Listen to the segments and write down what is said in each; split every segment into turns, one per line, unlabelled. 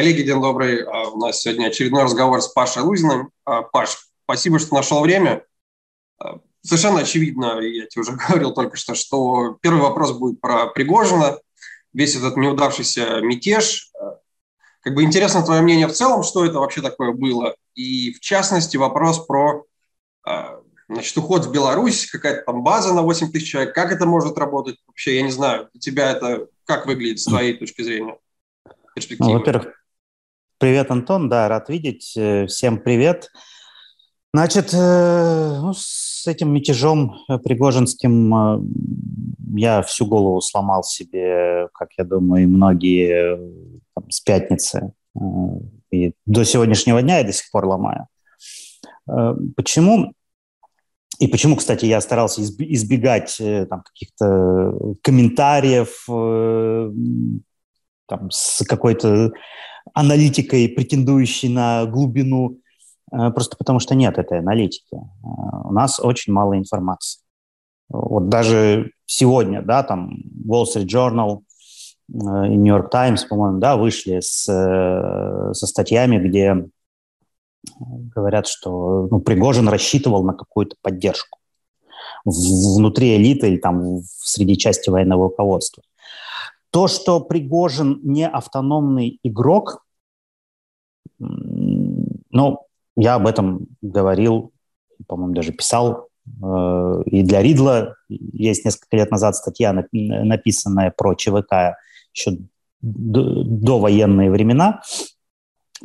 Коллеги, день добрый. А, у нас сегодня очередной разговор с Пашей Лузиным. А, Паш, спасибо, что нашел время. А, совершенно очевидно, я тебе уже говорил только что, что первый вопрос будет про Пригожина, весь этот неудавшийся мятеж. Как бы интересно твое мнение в целом, что это вообще такое было. И в частности вопрос про значит, уход в Беларусь, какая-то там база на 8 тысяч человек. Как это может работать вообще? Я не знаю. Для тебя это как выглядит с твоей точки зрения?
Ну, во-первых, привет, Антон. Да, рад видеть. Э, всем привет. Значит, э, ну, с этим мятежом Пригожинским э, я всю голову сломал себе, как я думаю, и многие там, с пятницы. И до сегодняшнего дня я до сих пор ломаю. Почему? И почему, кстати, я старался избегать там, каких-то комментариев там, с какой-то аналитикой, претендующей на глубину, э, просто потому что нет этой аналитики. У нас очень мало информации. Вот даже сегодня, да, там Wall Street Journal и New York Times, по-моему, да, вышли с, со статьями, где говорят, что ну, Пригожин рассчитывал на какую-то поддержку внутри элиты или там среди части военного руководства. То, что Пригожин не автономный игрок, ну, я об этом говорил, по-моему, даже писал. Э, и для Ридла есть несколько лет назад статья, написанная про ЧВК еще до, военные времена.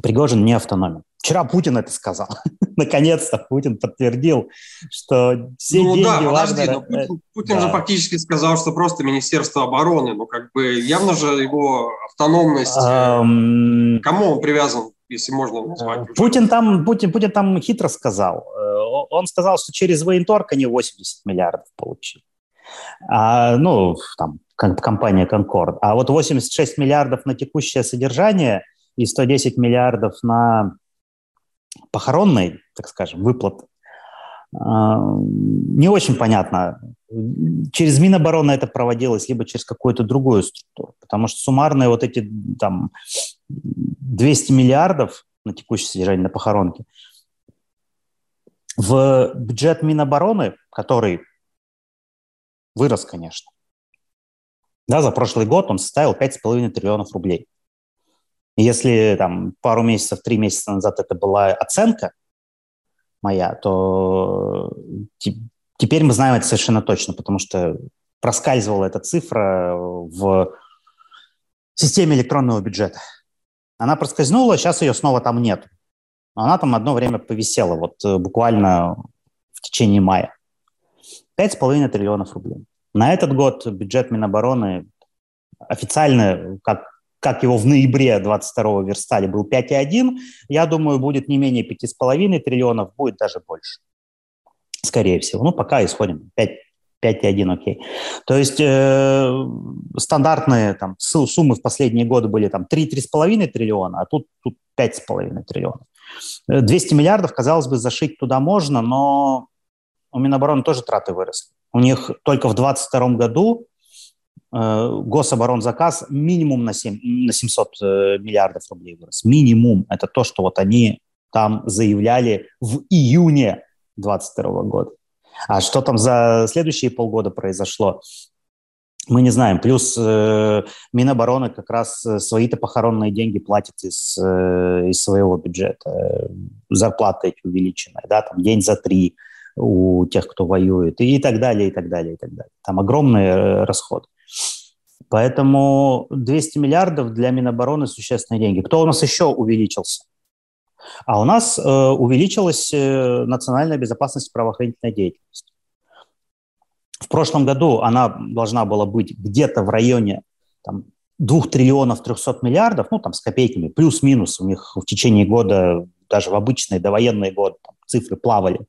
Пригожин не автономен. Вчера Путин это сказал. Наконец-то Путин подтвердил, что все ну, деньги да,
подожди, важно... но Путин, Путин да. же фактически сказал, что просто Министерство обороны, ну как бы явно же его автономность, um... кому он привязан, если можно назвать?
Путин там, Путин, Путин там хитро сказал. Э, он сказал, что через военторг они 80 миллиардов получили. А, ну, там, компания «Конкорд». А вот 86 миллиардов на текущее содержание и 110 миллиардов на похоронной, так скажем, выплаты, а, не очень понятно, через Минобороны это проводилось, либо через какую-то другую структуру, потому что суммарные вот эти там 200 миллиардов на текущее содержание на похоронке в бюджет Минобороны, который вырос, конечно, да, за прошлый год он составил 5,5 триллионов рублей. Если там пару месяцев, три месяца назад это была оценка моя, то теперь мы знаем это совершенно точно, потому что проскальзывала эта цифра в системе электронного бюджета. Она проскользнула, сейчас ее снова там нет. Она там одно время повисела, вот э, буквально в течение мая. 5,5 триллионов рублей. На этот год бюджет Минобороны официально, как как его в ноябре 22 верстали, был 5,1, я думаю, будет не менее 5,5 триллионов, будет даже больше. Скорее всего. Ну, пока исходим 5, 5,1, окей. То есть э, стандартные там, суммы в последние годы были там 3-3,5 триллиона, а тут, тут 5,5 триллионов. 200 миллиардов, казалось бы, зашить туда можно, но у Минобороны тоже траты выросли. У них только в 2022 году гособоронзаказ минимум на, 7, на 700 э, миллиардов рублей вырос. Минимум. Это то, что вот они там заявляли в июне 2022 года. А что там за следующие полгода произошло, мы не знаем. Плюс э, Минобороны как раз э, свои-то похоронные деньги платит из, э, из своего бюджета. Зарплаты эти увеличенные, да, там день за три у тех, кто воюет, и так далее, и так далее, и так далее. Там огромные расходы. Поэтому 200 миллиардов для Минобороны существенные деньги. Кто у нас еще увеличился? А у нас э, увеличилась э, национальная безопасность и правоохранительная деятельность. В прошлом году она должна была быть где-то в районе там, 2 триллионов 300 миллиардов, ну там с копейками, плюс-минус. У них в течение года, даже в обычные довоенные годы, там, цифры плавали.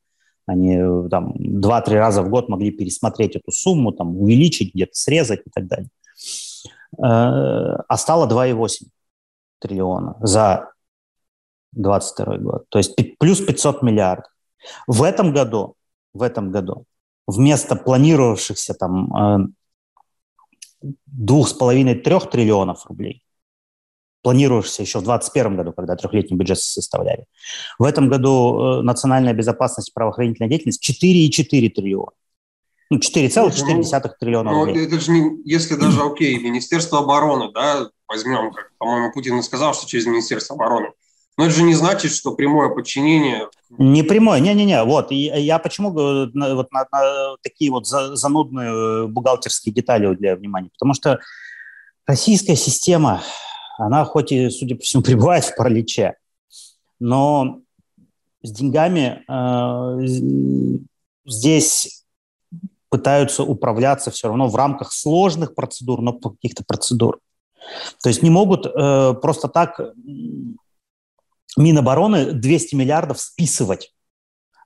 Они э, там 2-3 раза в год могли пересмотреть эту сумму, там, увеличить, где-то срезать и так далее. Э, а стало 2,8 триллиона за 2022 год. То есть плюс 500 миллиардов. В этом году, в этом году вместо планировавшихся там 2,5-3 э, триллионов рублей планировавшийся еще в 2021 году, когда трехлетний бюджет составляли. В этом году э, национальная безопасность и правоохранительная деятельность 4,4 триллиона. Ну, 4,4 ну, триллиона
ну, рублей. Это же не, если даже, окей, Министерство обороны, да, возьмем, как, по-моему, Путин сказал, что через Министерство обороны. Но это же не значит, что прямое подчинение...
Не прямое, не-не-не. Вот, и я почему вот на, на такие вот занудные бухгалтерские детали для внимания? Потому что российская система, она хоть и, судя по всему, пребывает в параличе, но с деньгами э, здесь пытаются управляться все равно в рамках сложных процедур, но каких-то процедур. То есть не могут э, просто так Минобороны 200 миллиардов списывать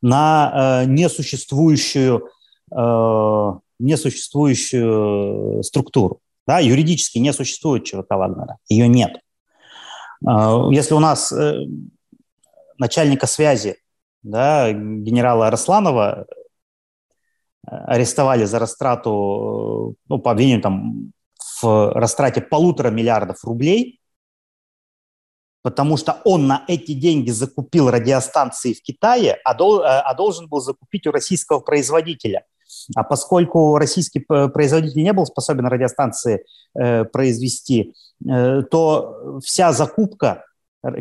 на э, несуществующую, э, несуществующую структуру. Да, юридически не существует ЧВК Вагнера, ее нет. Э, если у нас э, начальника связи, да, генерала Арсланова э, арестовали за растрату, э, ну, по обвинению там, в растрате полутора миллиардов рублей – потому что он на эти деньги закупил радиостанции в Китае, а, дол, э, а должен был закупить у российского производителя. А поскольку российский производитель не был способен радиостанции э, произвести, э, то вся закупка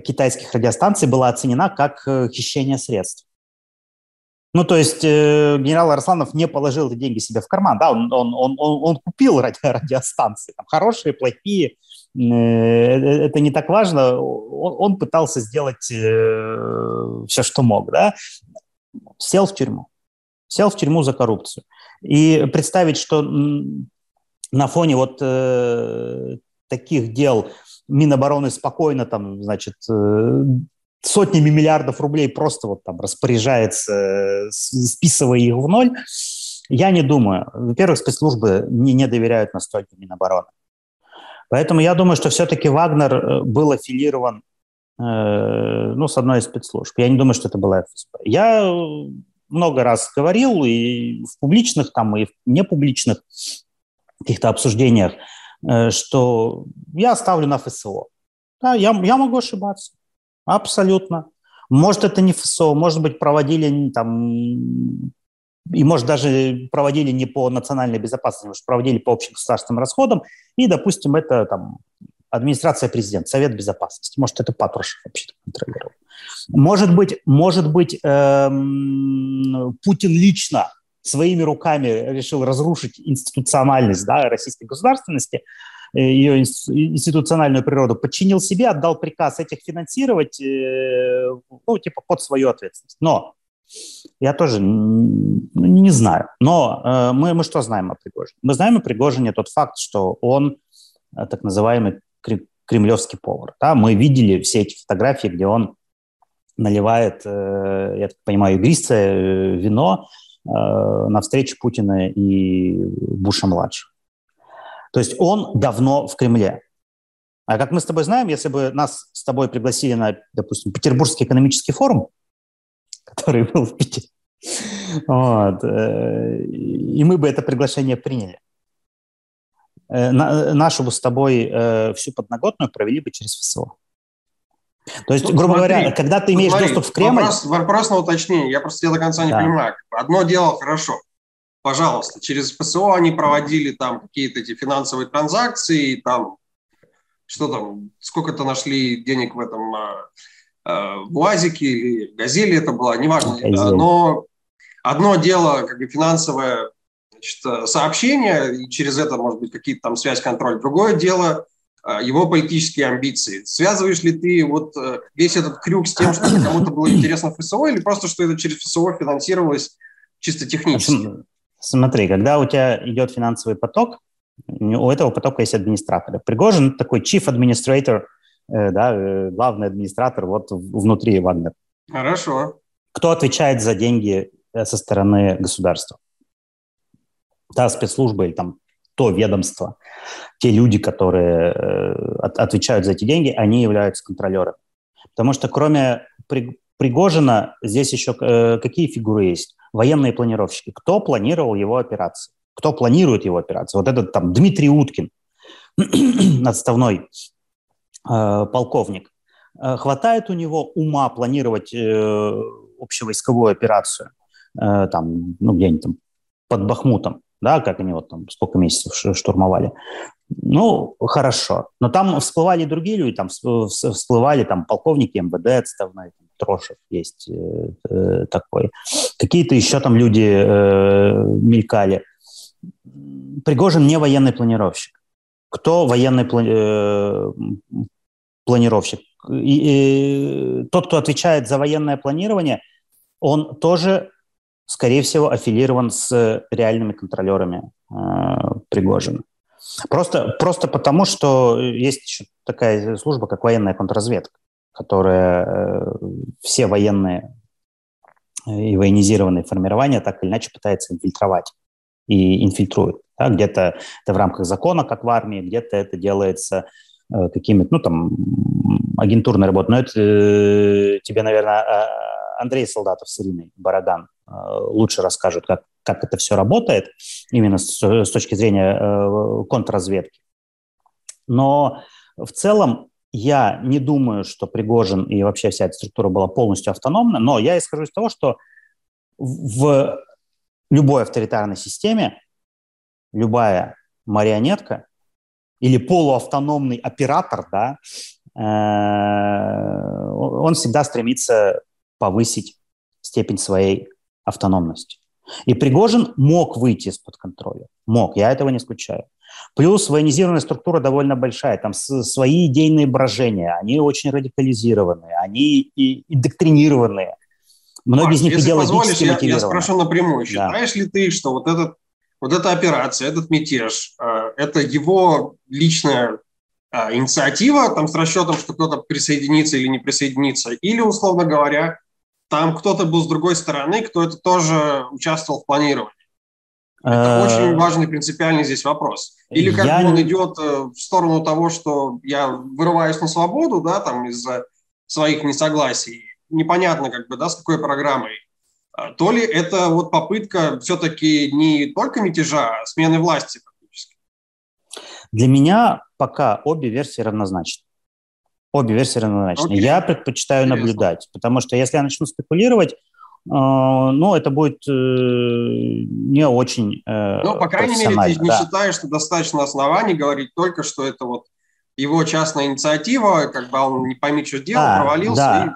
китайских радиостанций была оценена как э, хищение средств. Ну, то есть э, генерал Арсланов не положил эти деньги себе в карман, да, он, он, он, он, он купил ради, радиостанции, там, хорошие, плохие, э, э, это не так важно, он, он пытался сделать э, все, что мог, да, сел в тюрьму, сел в тюрьму за коррупцию. И представить, что на фоне вот э, таких дел Минобороны спокойно там, значит, э, сотнями миллиардов рублей просто вот там распоряжается, э, списывая их в ноль, я не думаю. Во-первых, спецслужбы не, не доверяют настолько Минобороны. Поэтому я думаю, что все-таки Вагнер э, был аффилирован э, ну, с одной из спецслужб. Я не думаю, что это была ФСБ. Я много раз говорил и в публичных, там, и в непубличных каких-то обсуждениях, э, что я ставлю на ФСО. Да, я, я могу ошибаться. Абсолютно. Может, это не ФСО, может быть, проводили там, и, может, даже проводили не по национальной безопасности, может, проводили по общим государственным расходам, и, допустим, это там администрация президента, Совет безопасности. Может, это Патрушев вообще контролировал. Может быть, может быть эм, Путин лично своими руками решил разрушить институциональность да, российской государственности, ее институциональную природу, подчинил себе, отдал приказ этих финансировать, э, ну, типа, под свою ответственность. Но я тоже ну, не знаю. Но э, мы, мы что знаем о Пригожине? Мы знаем о Пригожине тот факт, что он так называемый кремлевский повар. Да? Мы видели все эти фотографии, где он наливает, я так понимаю, игристое вино на встрече Путина и Буша-младшего. То есть он давно в Кремле. А как мы с тобой знаем, если бы нас с тобой пригласили на, допустим, Петербургский экономический форум, который был в Питере, вот, э, и мы бы это приглашение приняли, э, нашу бы с тобой э, всю подноготную провели бы через ФСО. То есть, ну, грубо смотри, говоря, когда ты имеешь смотри, доступ в Кремль...
Вопрос, вопрос на уточнение, я просто тебя до конца не да. понимаю. Одно дело хорошо, пожалуйста, через ФСО они проводили там какие-то эти финансовые транзакции, там, что там, сколько-то нашли денег в этом э, в УАЗике или Газели это было, неважно. Но одно дело, как бы финансовое значит, сообщение, и через это, может быть, какие-то там связь, контроль. Другое дело его политические амбиции. Связываешь ли ты вот весь этот крюк с тем, что кому-то было интересно ФСО, или просто, что это через ФСО финансировалось чисто технически?
Смотри, когда у тебя идет финансовый поток, у этого потока есть администратор. Пригожин такой chief administrator, э, да, э, главный администратор вот внутри Вагнер.
Хорошо.
Кто отвечает за деньги э, со стороны государства? Та спецслужба или там то ведомство, те люди, которые отвечают за эти деньги, они являются контролерами. Потому что кроме Пригожина здесь еще какие фигуры есть? Военные планировщики. Кто планировал его операции? Кто планирует его операции? Вот этот там Дмитрий Уткин, отставной полковник, хватает у него ума планировать общевойсковую операцию, там, ну, где-нибудь там под Бахмутом, да, как они вот там сколько месяцев штурмовали. Ну, хорошо. Но там всплывали другие люди, там всплывали там полковники МВД отставной, там, Трошев есть э, э, такой. Какие-то еще там люди э, мелькали. Пригожин не военный планировщик. Кто военный плани- э, планировщик? И, и, тот, кто отвечает за военное планирование, он тоже скорее всего, аффилирован с реальными контролерами э, Пригожина. Просто, просто потому, что есть еще такая служба, как военная контрразведка, которая э, все военные и военизированные формирования так или иначе пытается инфильтровать и инфильтрует. Да? Где-то это в рамках закона, как в армии, где-то это делается э, какими-то, ну, там, агентурной работой. Но это э, тебе, наверное, а, Андрей Солдатов с Ириной Бараган э, лучше расскажут, как, как это все работает, именно с, с точки зрения э, контрразведки. Но в целом я не думаю, что Пригожин и вообще вся эта структура была полностью автономна, но я исхожу из того, что в любой авторитарной системе любая марионетка или полуавтономный оператор, да, э, он всегда стремится повысить степень своей автономности. И Пригожин мог выйти из-под контроля. Мог, я этого не исключаю. Плюс военизированная структура довольно большая, там свои идейные брожения, они очень радикализированные, они и, и доктринированные.
Многие Маш, из них если позволишь, я, я спрошу напрямую. Считаешь да. ли ты, что вот, этот, вот эта операция, этот мятеж, э, это его личная э, инициатива, там с расчетом, что кто-то присоединится или не присоединится, или, условно говоря, там кто-то был с другой стороны, кто это тоже участвовал в планировании. Это очень важный принципиальный здесь вопрос. Или как я... он идет э, в сторону того, что я вырываюсь на свободу, да, там из-за своих несогласий, непонятно как бы, да, с какой программой. А то ли это вот попытка все-таки не только мятежа, а смены власти фактически.
Для меня пока обе версии равнозначны. Обе версии равнозначны. Okay. Я предпочитаю Интересно. наблюдать, потому что если я начну спекулировать, э, ну, это будет э, не очень э,
Ну, по крайней мере, ты не считаешь, что достаточно оснований говорить только, что это вот его частная инициатива, как бы он не пойми, что делал, да, провалился.
Да,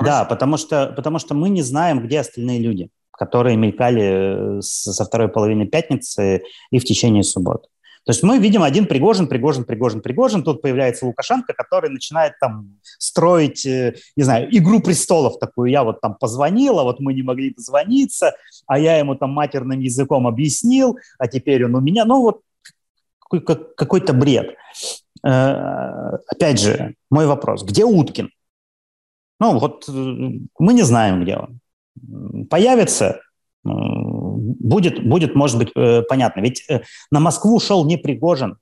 и... да потому, что, потому что мы не знаем, где остальные люди, которые мелькали э, со второй половины пятницы и в течение субботы. То есть мы видим один Пригожин, Пригожин, Пригожин, Пригожин. Тут появляется Лукашенко, который начинает там строить, э, не знаю, игру престолов такую. Я вот там позвонила, вот мы не могли дозвониться, а я ему там матерным языком объяснил, а теперь он у меня. Ну вот какой-то бред. Э, опять же, мой вопрос. Где Уткин? Ну вот э, мы не знаем, где он. Появится, будет, будет, может быть, э, понятно. Ведь э, на Москву шел не Пригожин.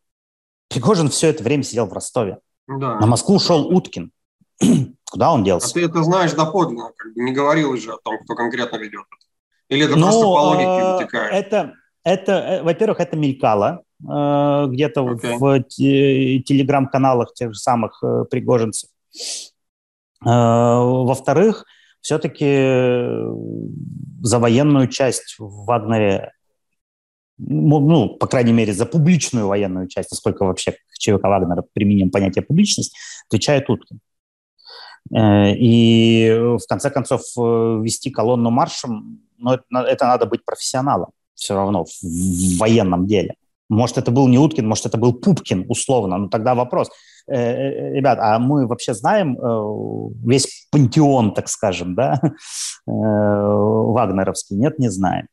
Пригожин все это время сидел в Ростове. Да. На Москву шел Уткин. Куда он делся?
А ты это знаешь доподлинно, как бы не говорил же о том, кто конкретно ведет это. Или это ну, просто по логике
э, вытекает? Это, это, во-первых, это мелькало где-то okay. в телеграм-каналах тех же самых пригожинцев. Во-вторых, все-таки за военную часть в Вагнере, ну, ну, по крайней мере, за публичную военную часть, насколько вообще к ЧВК Вагнера применим понятие публичность, отвечает Уткин. Э, и в конце концов вести колонну маршем, ну, это, это надо быть профессионалом все равно в военном деле. Может, это был не Уткин, может, это был Пупкин, условно. Но тогда вопрос. Э, э, ребят, а мы вообще знаем э, весь пантеон, так скажем, да, вагнеровский? Нет, не знаем.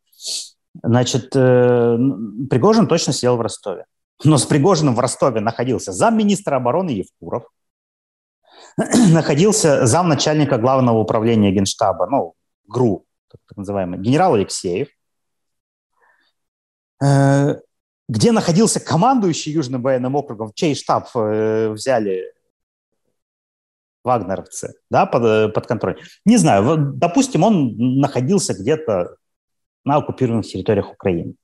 Значит, Пригожин точно сидел в Ростове. Но с Пригожиным в Ростове находился замминистра обороны Евкуров, находился замначальника главного управления Генштаба, ну, ГРУ, так называемый, генерал Алексеев, где находился командующий Южным военным округом, чей штаб э, взяли вагнеровцы да, под, э, под контроль. Не знаю, допустим, он находился где-то на оккупированных территориях Украины.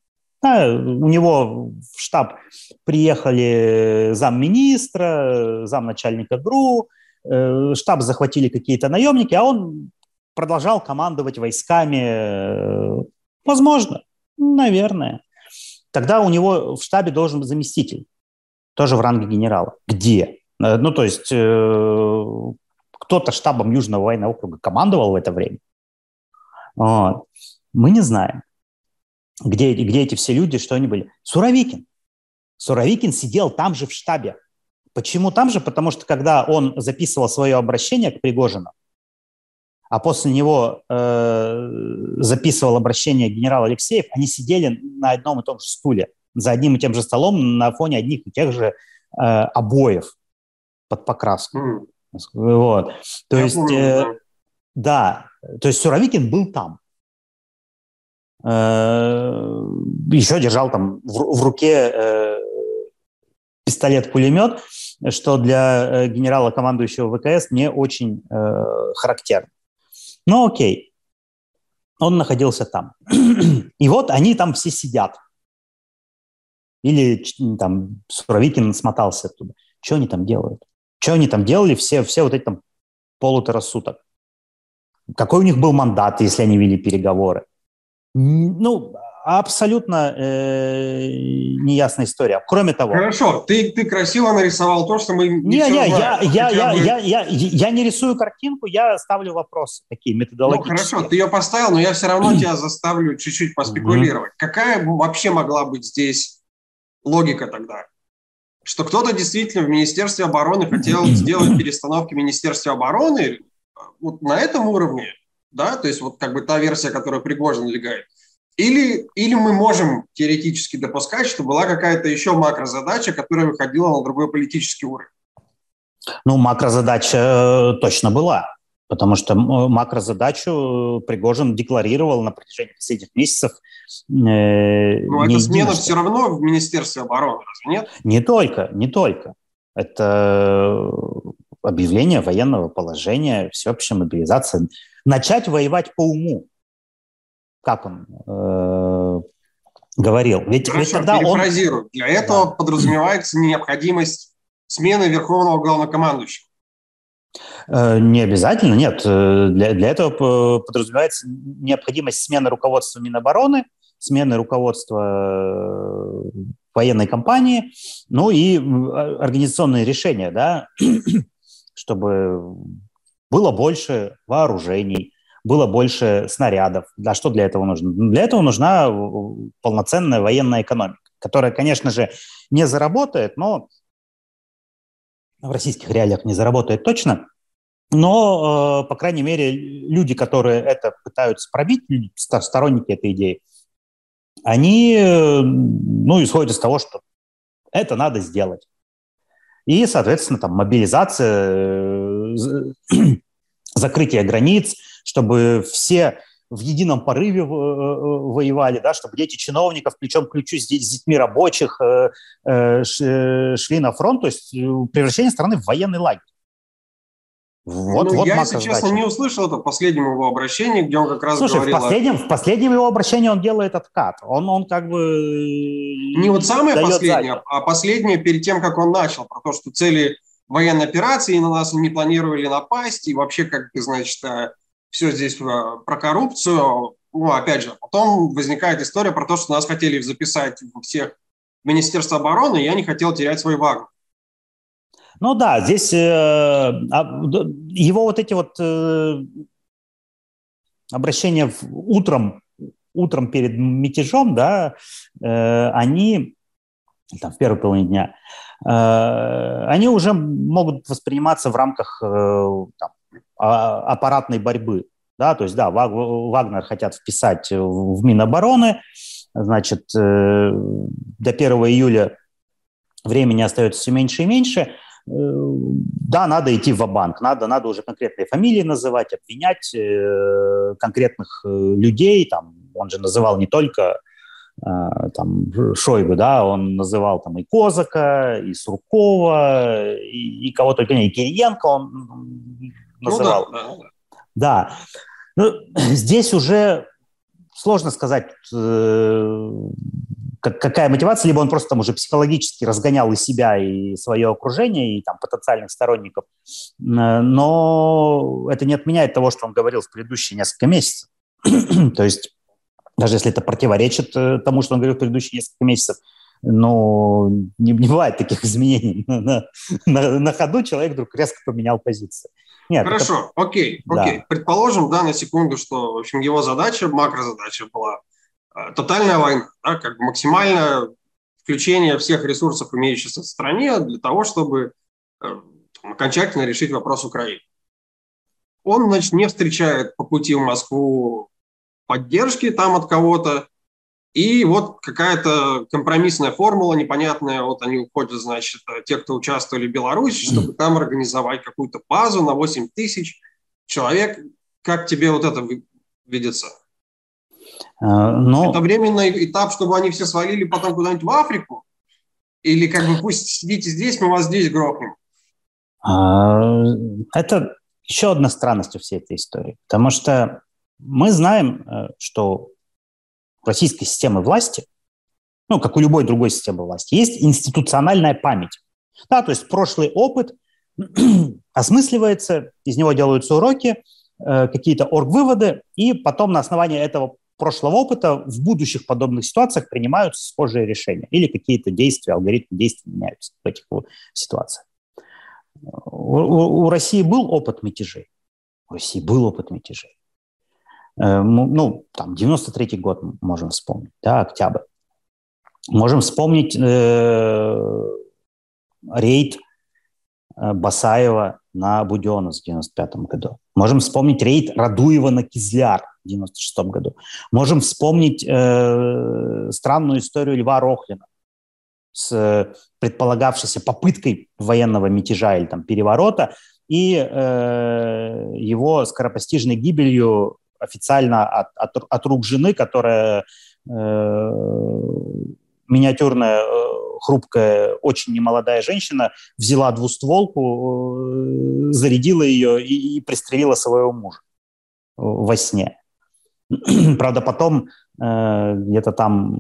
Да, у него в штаб приехали замминистра, замначальника ГРУ, э, штаб захватили какие-то наемники, а он продолжал командовать войсками. Возможно, наверное. Тогда у него в штабе должен быть заместитель, тоже в ранге генерала. Где? Э, ну, то есть э, кто-то штабом Южного военного округа командовал в это время. Вот. Мы не знаем, где, где эти все люди, что они были. Суровикин. Суровикин сидел там же в штабе. Почему там же? Потому что когда он записывал свое обращение к Пригожину, а после него э, записывал обращение генерал Алексеев, они сидели на одном и том же стуле, за одним и тем же столом на фоне одних и тех же э, обоев под покраску. Mm. Вот. То Я есть, помню, э, да. да, то есть Суровикин был там. Э, еще держал там в, в руке э, пистолет-пулемет, что для э, генерала, командующего ВКС, не очень э, характерно. Ну окей, он находился там. И вот они там все сидят. Или там Суровикин смотался оттуда. Что они там делают? Что они там делали все, все вот эти там полутора суток? Какой у них был мандат, если они вели переговоры? Ну, абсолютно э, неясная история. Кроме того...
Хорошо, ты, ты красиво нарисовал то, что мы не,
не, не я, я, я, бы... я, я, я не рисую картинку, я ставлю вопросы такие методологические.
Ну, хорошо, ты ее поставил, но я все равно тебя заставлю чуть-чуть поспекулировать. Какая вообще могла быть здесь логика тогда? Что кто-то действительно в Министерстве обороны хотел сделать перестановки в Министерстве обороны вот на этом уровне, да, то есть вот как бы та версия, которая Пригожин легает, или, или мы можем теоретически допускать, что была какая-то еще макрозадача, которая выходила на другой политический уровень?
Ну, макрозадача э, точно была, потому что макрозадачу Пригожин декларировал на протяжении последних месяцев.
Э, Но эта смена все равно в Министерстве обороны, разве нет?
Не только, не только. Это объявление военного положения, всеобщая мобилизация. Начать воевать по уму как он э, говорил.
Ведь, Хорошо, ведь тогда он... Для этого да. подразумевается необходимость смены Верховного Главнокомандующего.
Э, не обязательно, нет. Э, для, для этого подразумевается необходимость смены руководства Минобороны, смены руководства э, военной компании, ну и организационные решения, да, чтобы было больше вооружений, было больше снарядов. Да, что для этого нужно? Для этого нужна полноценная военная экономика, которая, конечно же, не заработает, но в российских реалиях не заработает точно, но, э, по крайней мере, люди, которые это пытаются пробить, сторонники этой идеи, они э, ну, исходят из того, что это надо сделать. И, соответственно, там мобилизация, э, закрытие границ, чтобы все в едином порыве э, э, воевали, да, чтобы дети чиновников плечом к плечу с детьми рабочих э, шли на фронт, то есть превращение страны в военный лагерь.
Вот, ну, вот я, если честно, не услышал это в последнем его обращении, где он как раз
Слушай,
говорил...
в последнем, в последнем его обращении он делает откат. Он, он как бы...
Не вот самое последнее, заднее. а последнее перед тем, как он начал, про то, что цели военной операции на нас не планировали напасть, и вообще, как бы, значит, все здесь э, про коррупцию. Ну, опять же, потом возникает история про то, что нас хотели записать всех в Министерство обороны, я не хотел терять свой вагон.
Ну да, здесь э, а, его вот эти вот э, обращения в, утром, утром перед мятежом, да, э, они там, в первой половине дня, э, они уже могут восприниматься в рамках э, там, аппаратной борьбы. Да, то есть, да, Вагнер хотят вписать в Минобороны, значит, э, до 1 июля времени остается все меньше и меньше. Э, да, надо идти в банк надо, надо уже конкретные фамилии называть, обвинять э, конкретных людей. Там, он же называл не только там, Шойгу, да, он называл там и Козака, и Суркова, и, и кого только не, и Кириенко он называл. Ну, да, да. Ну, здесь уже сложно сказать, э, какая мотивация, либо он просто там уже психологически разгонял и себя, и свое окружение, и там потенциальных сторонников. Но это не отменяет того, что он говорил в предыдущие несколько месяцев. То есть даже если это противоречит э, тому, что он говорил в предыдущие несколько месяцев, но не, не бывает таких изменений. На, на, на ходу человек вдруг резко поменял позицию.
Нет, Хорошо, это... окей, окей. Да. Предположим, да, на секунду, что, в общем, его задача, макрозадача была э, тотальная война, да, как бы максимальное включение всех ресурсов, имеющихся в стране, для того, чтобы э, там, окончательно решить вопрос Украины. Он, значит, не встречает по пути в Москву поддержки там от кого-то, и вот какая-то компромиссная формула непонятная, вот они уходят, значит, те, кто участвовали в Беларуси, чтобы там организовать какую-то базу на 8 тысяч человек. Как тебе вот это видится?
А, Но...
Это временный этап, чтобы они все свалили потом куда-нибудь в Африку? Или как бы пусть сидите здесь, мы вас здесь грохнем?
А, это еще одна странность у всей этой истории. Потому что мы знаем, э, что российской системы власти, ну, как у любой другой системы власти, есть институциональная память. Да, то есть прошлый опыт осмысливается, из него делаются уроки, э, какие-то орг-выводы, и потом на основании этого прошлого опыта в будущих подобных ситуациях принимаются схожие решения или какие-то действия, алгоритмы действий меняются в этих ситуациях. У, у, у России был опыт мятежей. У России был опыт мятежей. Э, ну, там, 93-й год можем вспомнить, да, октябрь. Можем вспомнить э, рейд э, Басаева на Буденов в 95 году. Можем вспомнить рейд Радуева на Кизляр в 96 году. Можем вспомнить э, странную историю Льва Рохлина с предполагавшейся попыткой военного мятежа или там переворота и э, его скоропостижной гибелью официально от, от, от рук жены, которая э, миниатюрная, э, хрупкая, очень немолодая женщина, взяла двустволку, э, зарядила ее и, и пристрелила своего мужа во сне. Правда, потом э, где-то там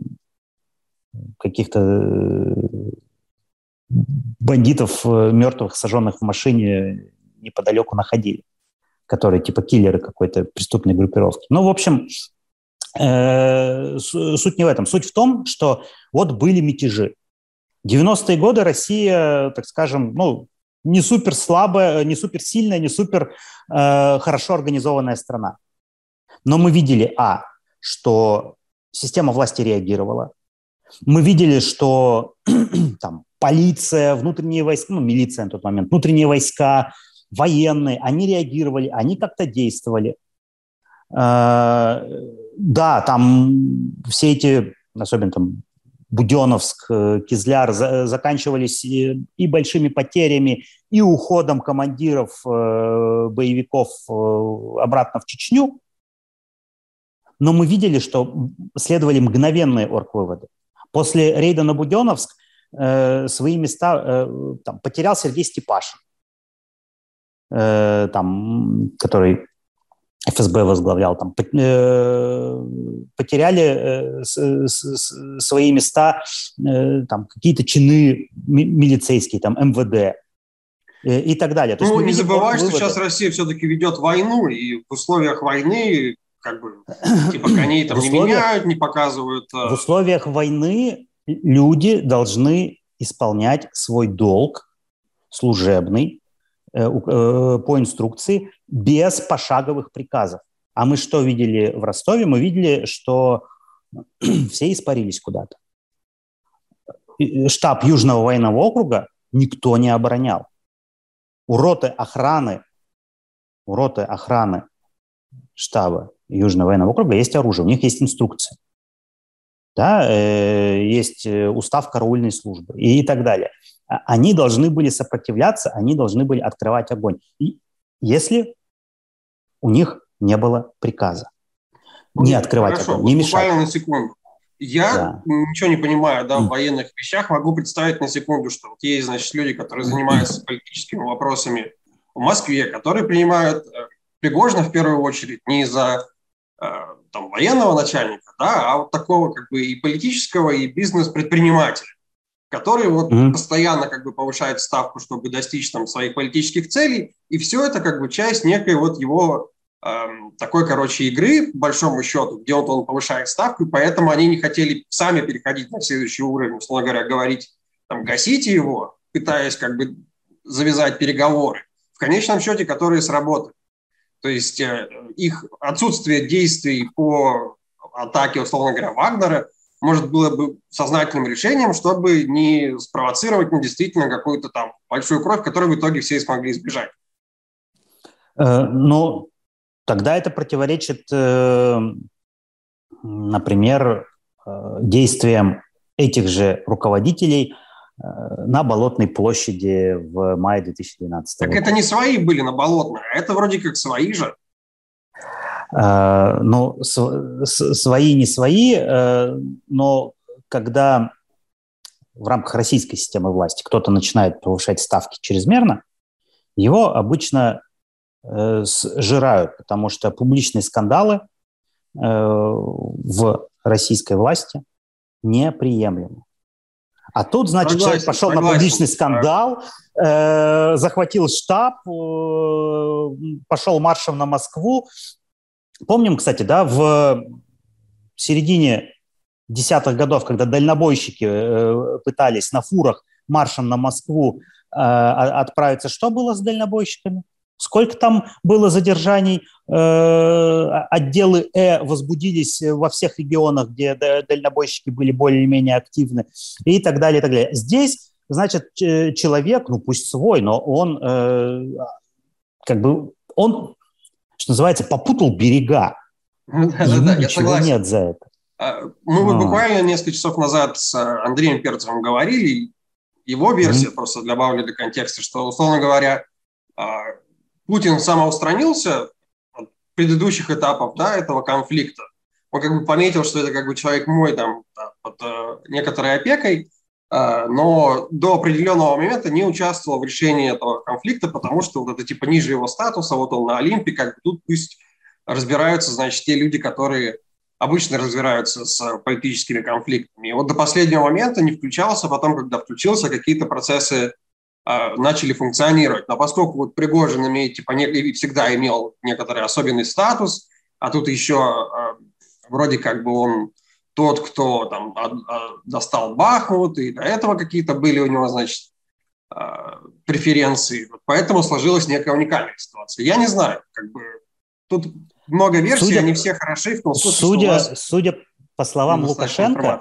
каких-то э, бандитов э, мертвых, сожженных в машине неподалеку находили которые типа киллеры какой-то преступной группировки. Ну, в общем, э, суть не в этом. Суть в том, что вот были мятежи. 90-е годы Россия, так скажем, ну, не супер слабая, не супер сильная, не супер э, хорошо организованная страна. Но мы видели, а, что система власти реагировала. Мы видели, что там полиция, внутренние войска, ну, милиция на тот момент, внутренние войска, военные, они реагировали, они как-то действовали. Э, да, там все эти, особенно там Буденовск, э, Кизляр заканчивались и большими потерями, и уходом командиров э, боевиков обратно в Чечню. Но мы видели, что следовали мгновенные орг-выводы. После рейда на Буденовск свои места там, потерял Сергей Степашин э, там, который ФСБ возглавлял, там, э, потеряли э, свои места там, какие-то чины милицейские, там, МВД и так далее.
То ну, не забывай, что сейчас Россия все-таки ведет войну, и в условиях войны как бы типа коней там условиях, не меняют, не показывают.
В условиях войны люди должны исполнять свой долг служебный, по инструкции без пошаговых приказов. А мы что видели в Ростове? Мы видели, что все испарились куда-то. Штаб Южного военного округа никто не оборонял. У охраны, у охраны штаба Южного военного округа есть оружие, у них есть инструкция. Да, э, есть устав караульной службы и так далее. А, они должны были сопротивляться, они должны были открывать огонь. И если у них не было приказа не открывать Хорошо, огонь, не мешать.
Буквально на секунду. Я да. ничего не понимаю да, в военных вещах. Могу представить на секунду, что вот есть, значит, люди, которые занимаются политическими вопросами в Москве, которые принимают э, Пригожина в первую очередь не из-за э, там, военного начальника, да, а вот такого как бы и политического, и бизнес-предпринимателя, который вот mm-hmm. постоянно как бы повышает ставку, чтобы достичь там своих политических целей, и все это как бы часть некой вот его эм, такой, короче, игры, по большому счету, где вот он повышает ставку, и поэтому они не хотели сами переходить на следующий уровень, условно говоря, говорить, там, гасите его, пытаясь как бы завязать переговоры, в конечном счете, которые сработали. То есть э, их отсутствие действий по атаке, условно говоря, Вагнера, может, было бы сознательным решением, чтобы не спровоцировать ну, действительно какую-то там большую кровь, которую в итоге все смогли избежать.
Э, ну, тогда это противоречит, э, например, действиям этих же руководителей Э, на Болотной площади в мае 2012
года. Так это не свои были на Болотной, а это вроде как свои же.
Uh, ну, с, с, свои, не свои, uh, но когда в рамках российской системы власти кто-то начинает повышать ставки чрезмерно, его обычно uh, сжирают, потому что публичные скандалы в российской власти неприемлемы. А тут, значит, согласен, человек пошел согласен. на публичный скандал, э, захватил штаб, э, пошел маршем на Москву. Помним, кстати, да, в середине десятых годов, когда дальнобойщики э, пытались на фурах маршем на Москву э, отправиться, что было с дальнобойщиками? Сколько там было задержаний? Э, отделы Э возбудились во всех регионах, где дальнобойщики были более-менее активны и так далее, и так далее. Здесь, значит, человек, ну пусть свой, но он э, как бы, он, что называется, попутал берега. Да, да, да, ничего нет за это.
А, мы а. буквально несколько часов назад с Андреем Перцевым говорили, его версия, mm-hmm. просто добавлю для контекста, что, условно говоря, а, Путин самоустранился от предыдущих этапов да, этого конфликта. Он как бы пометил, что это как бы человек мой там под э, некоторой опекой, э, но до определенного момента не участвовал в решении этого конфликта, потому что вот это типа ниже его статуса, вот он на Олимпе, как бы тут пусть разбираются, значит, те люди, которые обычно разбираются с политическими конфликтами. И вот до последнего момента не включался, потом, когда включился, какие-то процессы а, начали функционировать. Но поскольку вот Пригожин имеет, типа, не, всегда имел некоторый особенный статус, а тут еще а, вроде как бы он тот, кто там достал Бахмут, и до этого какие-то были у него, значит, а, преференции. Поэтому сложилась некая уникальная ситуация. Я не знаю, как бы тут много версий, судя, они все хороши в том
смысле, судя, вас судя по словам Лукашенко,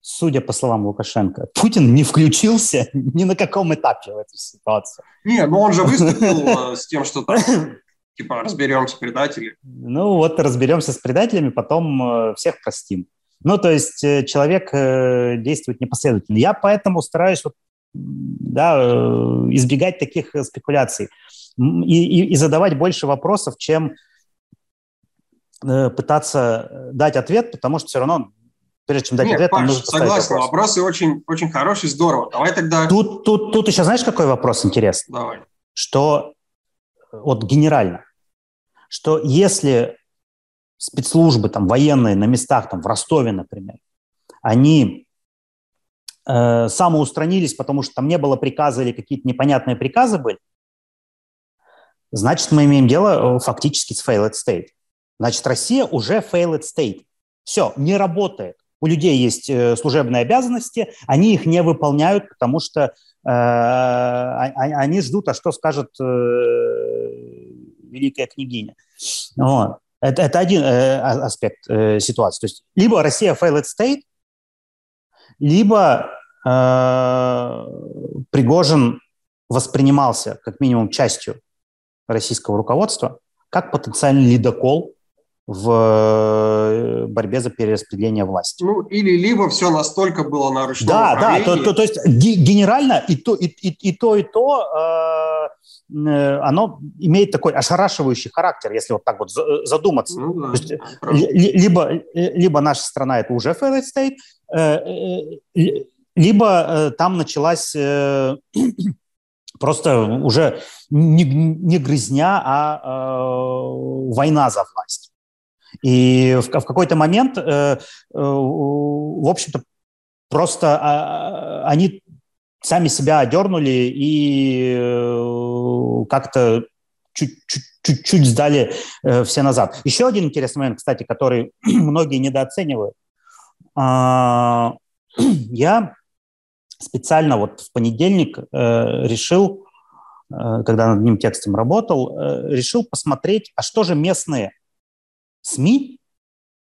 судя по словам Лукашенко, Путин не включился ни на каком этапе в эту ситуацию.
Не, ну он же выступил э, с тем, что там, типа, разберемся с предателями.
Ну вот разберемся с предателями, потом э, всех простим. Ну, то есть э, человек действует непоследовательно. Я поэтому стараюсь вот, да, избегать таких спекуляций и, и, и задавать больше вопросов, чем пытаться дать ответ, потому что все равно прежде чем дать Нет, ответ, Паш, нужно
согласен, вопрос. вопросы очень, очень хорошие, здорово. Давай тогда...
Тут, тут, тут еще знаешь, какой вопрос интересный?
Давай.
Что вот генерально, что если спецслужбы там военные на местах, там в Ростове, например, они э, самоустранились, потому что там не было приказа или какие-то непонятные приказы были, значит, мы имеем дело э, фактически с failed state. Значит, Россия уже failed state. Все, не работает у людей есть э, служебные обязанности, они их не выполняют, потому что э, а, а, они ждут, а что скажет э, великая княгиня. Вот. Это, это один э, а, аспект э, ситуации. То есть либо Россия failed state, либо э, Пригожин воспринимался как минимум частью российского руководства как потенциальный ледокол, в э, борьбе за перераспределение власти.
Ну, или либо все настолько было на ручном
Да, да, то, то, то есть генерально и то, и, и, и то, и то э, э, оно имеет такой ошарашивающий характер, если вот так вот задуматься. Ну, да, есть, либо, либо наша страна это уже failed state, э, э, либо э, там началась... Э, просто уже не, не грызня, а э, война за власть. И в, в какой-то момент, э, э, в общем-то, просто э, они сами себя одернули и э, как-то чуть-чуть сдали э, все назад. Еще один интересный момент, кстати, который многие недооценивают. А, я специально вот в понедельник э, решил, э, когда над ним текстом работал, э, решил посмотреть, а что же местные СМИ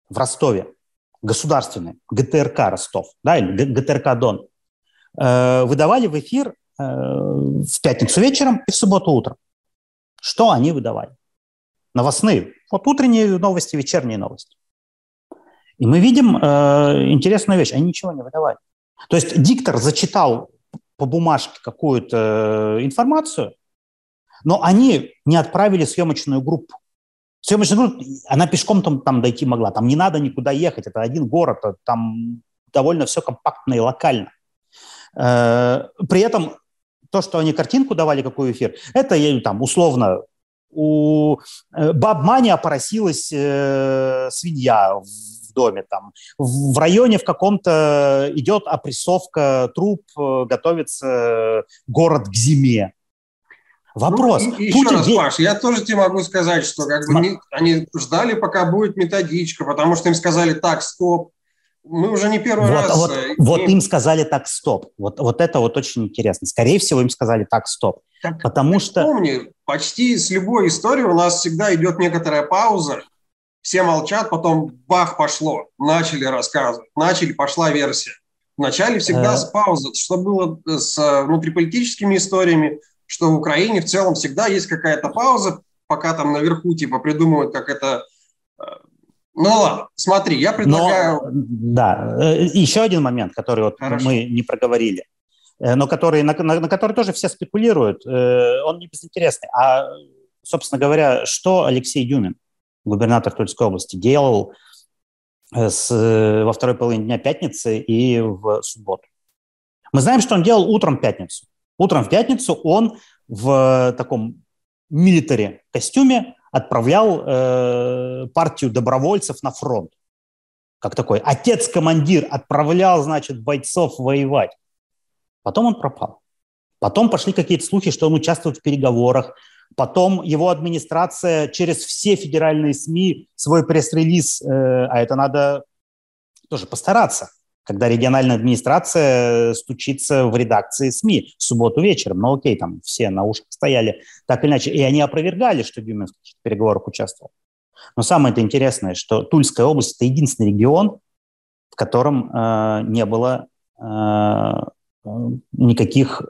в Ростове, государственные, ГТРК Ростов, да, или ГТРК Дон, э, выдавали в эфир э, в пятницу вечером и в субботу утром. Что они выдавали? Новостные. Вот утренние новости, вечерние новости. И мы видим э, интересную вещь. Они ничего не выдавали. То есть диктор зачитал по бумажке какую-то информацию, но они не отправили съемочную группу. Съемочная группа, она пешком там, там дойти могла, там не надо никуда ехать, это один город, там довольно все компактно и локально. Э, при этом то, что они картинку давали, какой эфир, это там условно у э, Баб Мани опоросилась э, свинья в доме, там в районе в каком-то идет опрессовка труп, э, готовится город к зиме. Вопрос.
Ну, и, еще раз, Паш, я тоже тебе могу сказать, что как бы они ждали, пока будет методичка, потому что им сказали, так, стоп, мы уже не первый
вот,
раз.
Вот, э, вот им сказали так, стоп. Вот, вот это вот очень интересно. Скорее всего, им сказали так, стоп. Так, потому что...
Помни, почти с любой историей у нас всегда идет некоторая пауза, все молчат, потом бах, пошло, начали рассказывать, начали, пошла версия. Вначале всегда э... с паузы, что было с э, внутриполитическими историями, что в Украине в целом всегда есть какая-то пауза, пока там наверху типа придумывают, как это э, ну ладно, смотри, я предлагаю... Но,
да, э, еще один момент, который вот мы не проговорили, э, но который, на, на, на который тоже все спекулируют, он не безинтересный. А, собственно говоря, что Алексей Дюмин, губернатор Тульской области, делал с, во второй половине дня пятницы и в субботу? Мы знаем, что он делал утром пятницу. Утром в пятницу он в таком милитаре костюме отправлял э, партию добровольцев на фронт. Как такой отец-командир отправлял, значит, бойцов воевать. Потом он пропал. Потом пошли какие-то слухи, что он участвует в переговорах. Потом его администрация через все федеральные СМИ свой пресс-релиз, э, а это надо тоже постараться, когда региональная администрация стучится в редакции СМИ в субботу вечером. Ну окей, там все на ушах стояли так или иначе. И они опровергали, что Дюмин в переговорах участвовал. Но самое это интересное, что Тульская область – это единственный регион, в котором э, не было э, никаких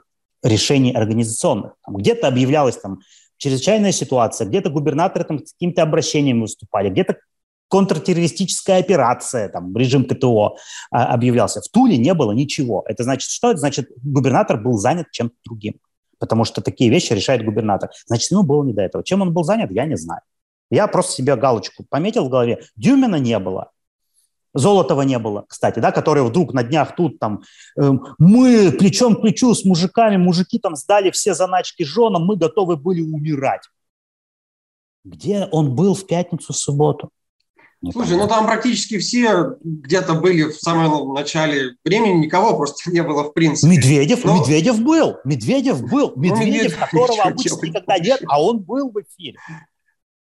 решений организационных. Где-то объявлялась там чрезвычайная ситуация, где-то губернаторы там с какими-то обращениями выступали, где-то контртеррористическая операция, там, режим КТО а, объявлялся. В Туле не было ничего. Это значит что? Это значит, губернатор был занят чем-то другим. Потому что такие вещи решает губернатор. Значит, ему было не до этого. Чем он был занят, я не знаю. Я просто себе галочку пометил в голове. Дюмина не было. Золотого не было, кстати, да, которые вдруг на днях тут там э, мы плечом к плечу с мужиками, мужики там сдали все заначки женам, мы готовы были умирать. Где он был в пятницу, в субботу?
Слушай, ну там практически все где-то были в самом начале времени, никого просто не было в принципе.
Медведев, Но... Медведев был, Медведев был, ну, Медведев, ну, Медведев которого обычно никогда нет, а он был в эфире.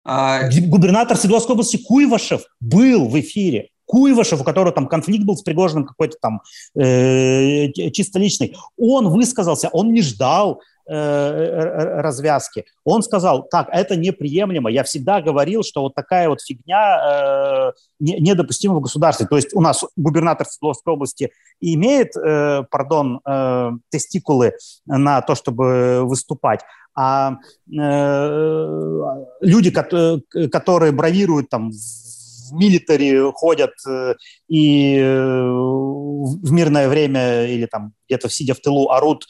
А... Губернатор Свердловской области Куйвашев был в эфире. Куйвашев, у которого там конфликт был с Пригожиным какой-то там э, чисто личный, он высказался, он не ждал развязки. Он сказал, так, это неприемлемо. Я всегда говорил, что вот такая вот фигня э, недопустима в государстве. То есть у нас губернатор Свердловской области имеет, э, пардон, э, тестикулы на то, чтобы выступать, а э, люди, которые бравируют там в милитаре ходят э, и э, в мирное время или там где-то сидя в тылу орут, э,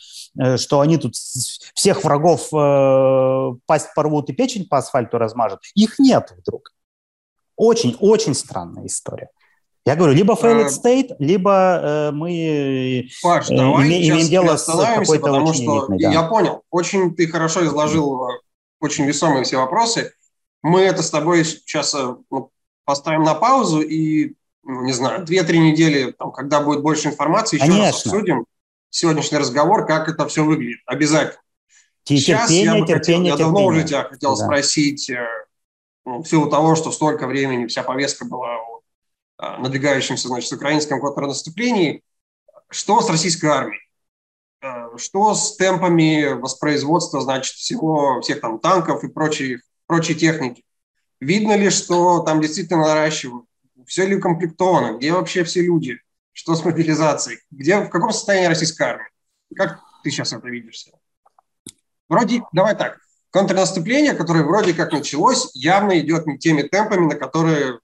что они тут всех врагов пасть порвут и печень по асфальту размажут. Их нет вдруг. Очень-очень странная история. Я говорю, либо failed state, либо э, мы
Паш, э, име, имеем дело с какой-то потому очень что элитной, да. Я понял. Очень ты хорошо изложил очень весомые все вопросы. Мы это с тобой сейчас ну, поставим на паузу и, ну, не знаю, 2-3 недели, там, когда будет больше информации, еще Конечно. раз обсудим сегодняшний разговор, как это все выглядит. Обязательно.
Сейчас терпение, я,
терпение,
хотел,
я давно уже тебя хотел да. спросить, э, ну, в силу того, что столько времени вся повестка была о э, надвигающемся, значит, украинском контрнаступлении, что с российской армией? Э, что с темпами воспроизводства, значит, всего, всех там танков и прочей, прочей техники? Видно ли, что там действительно наращивают? Все ли укомплектовано? Где вообще все люди? Что с мобилизацией? Где, в каком состоянии российская армия? Как ты сейчас это видишь? Вроде, давай так, контрнаступление, которое вроде как началось, явно идет не теми темпами, на которые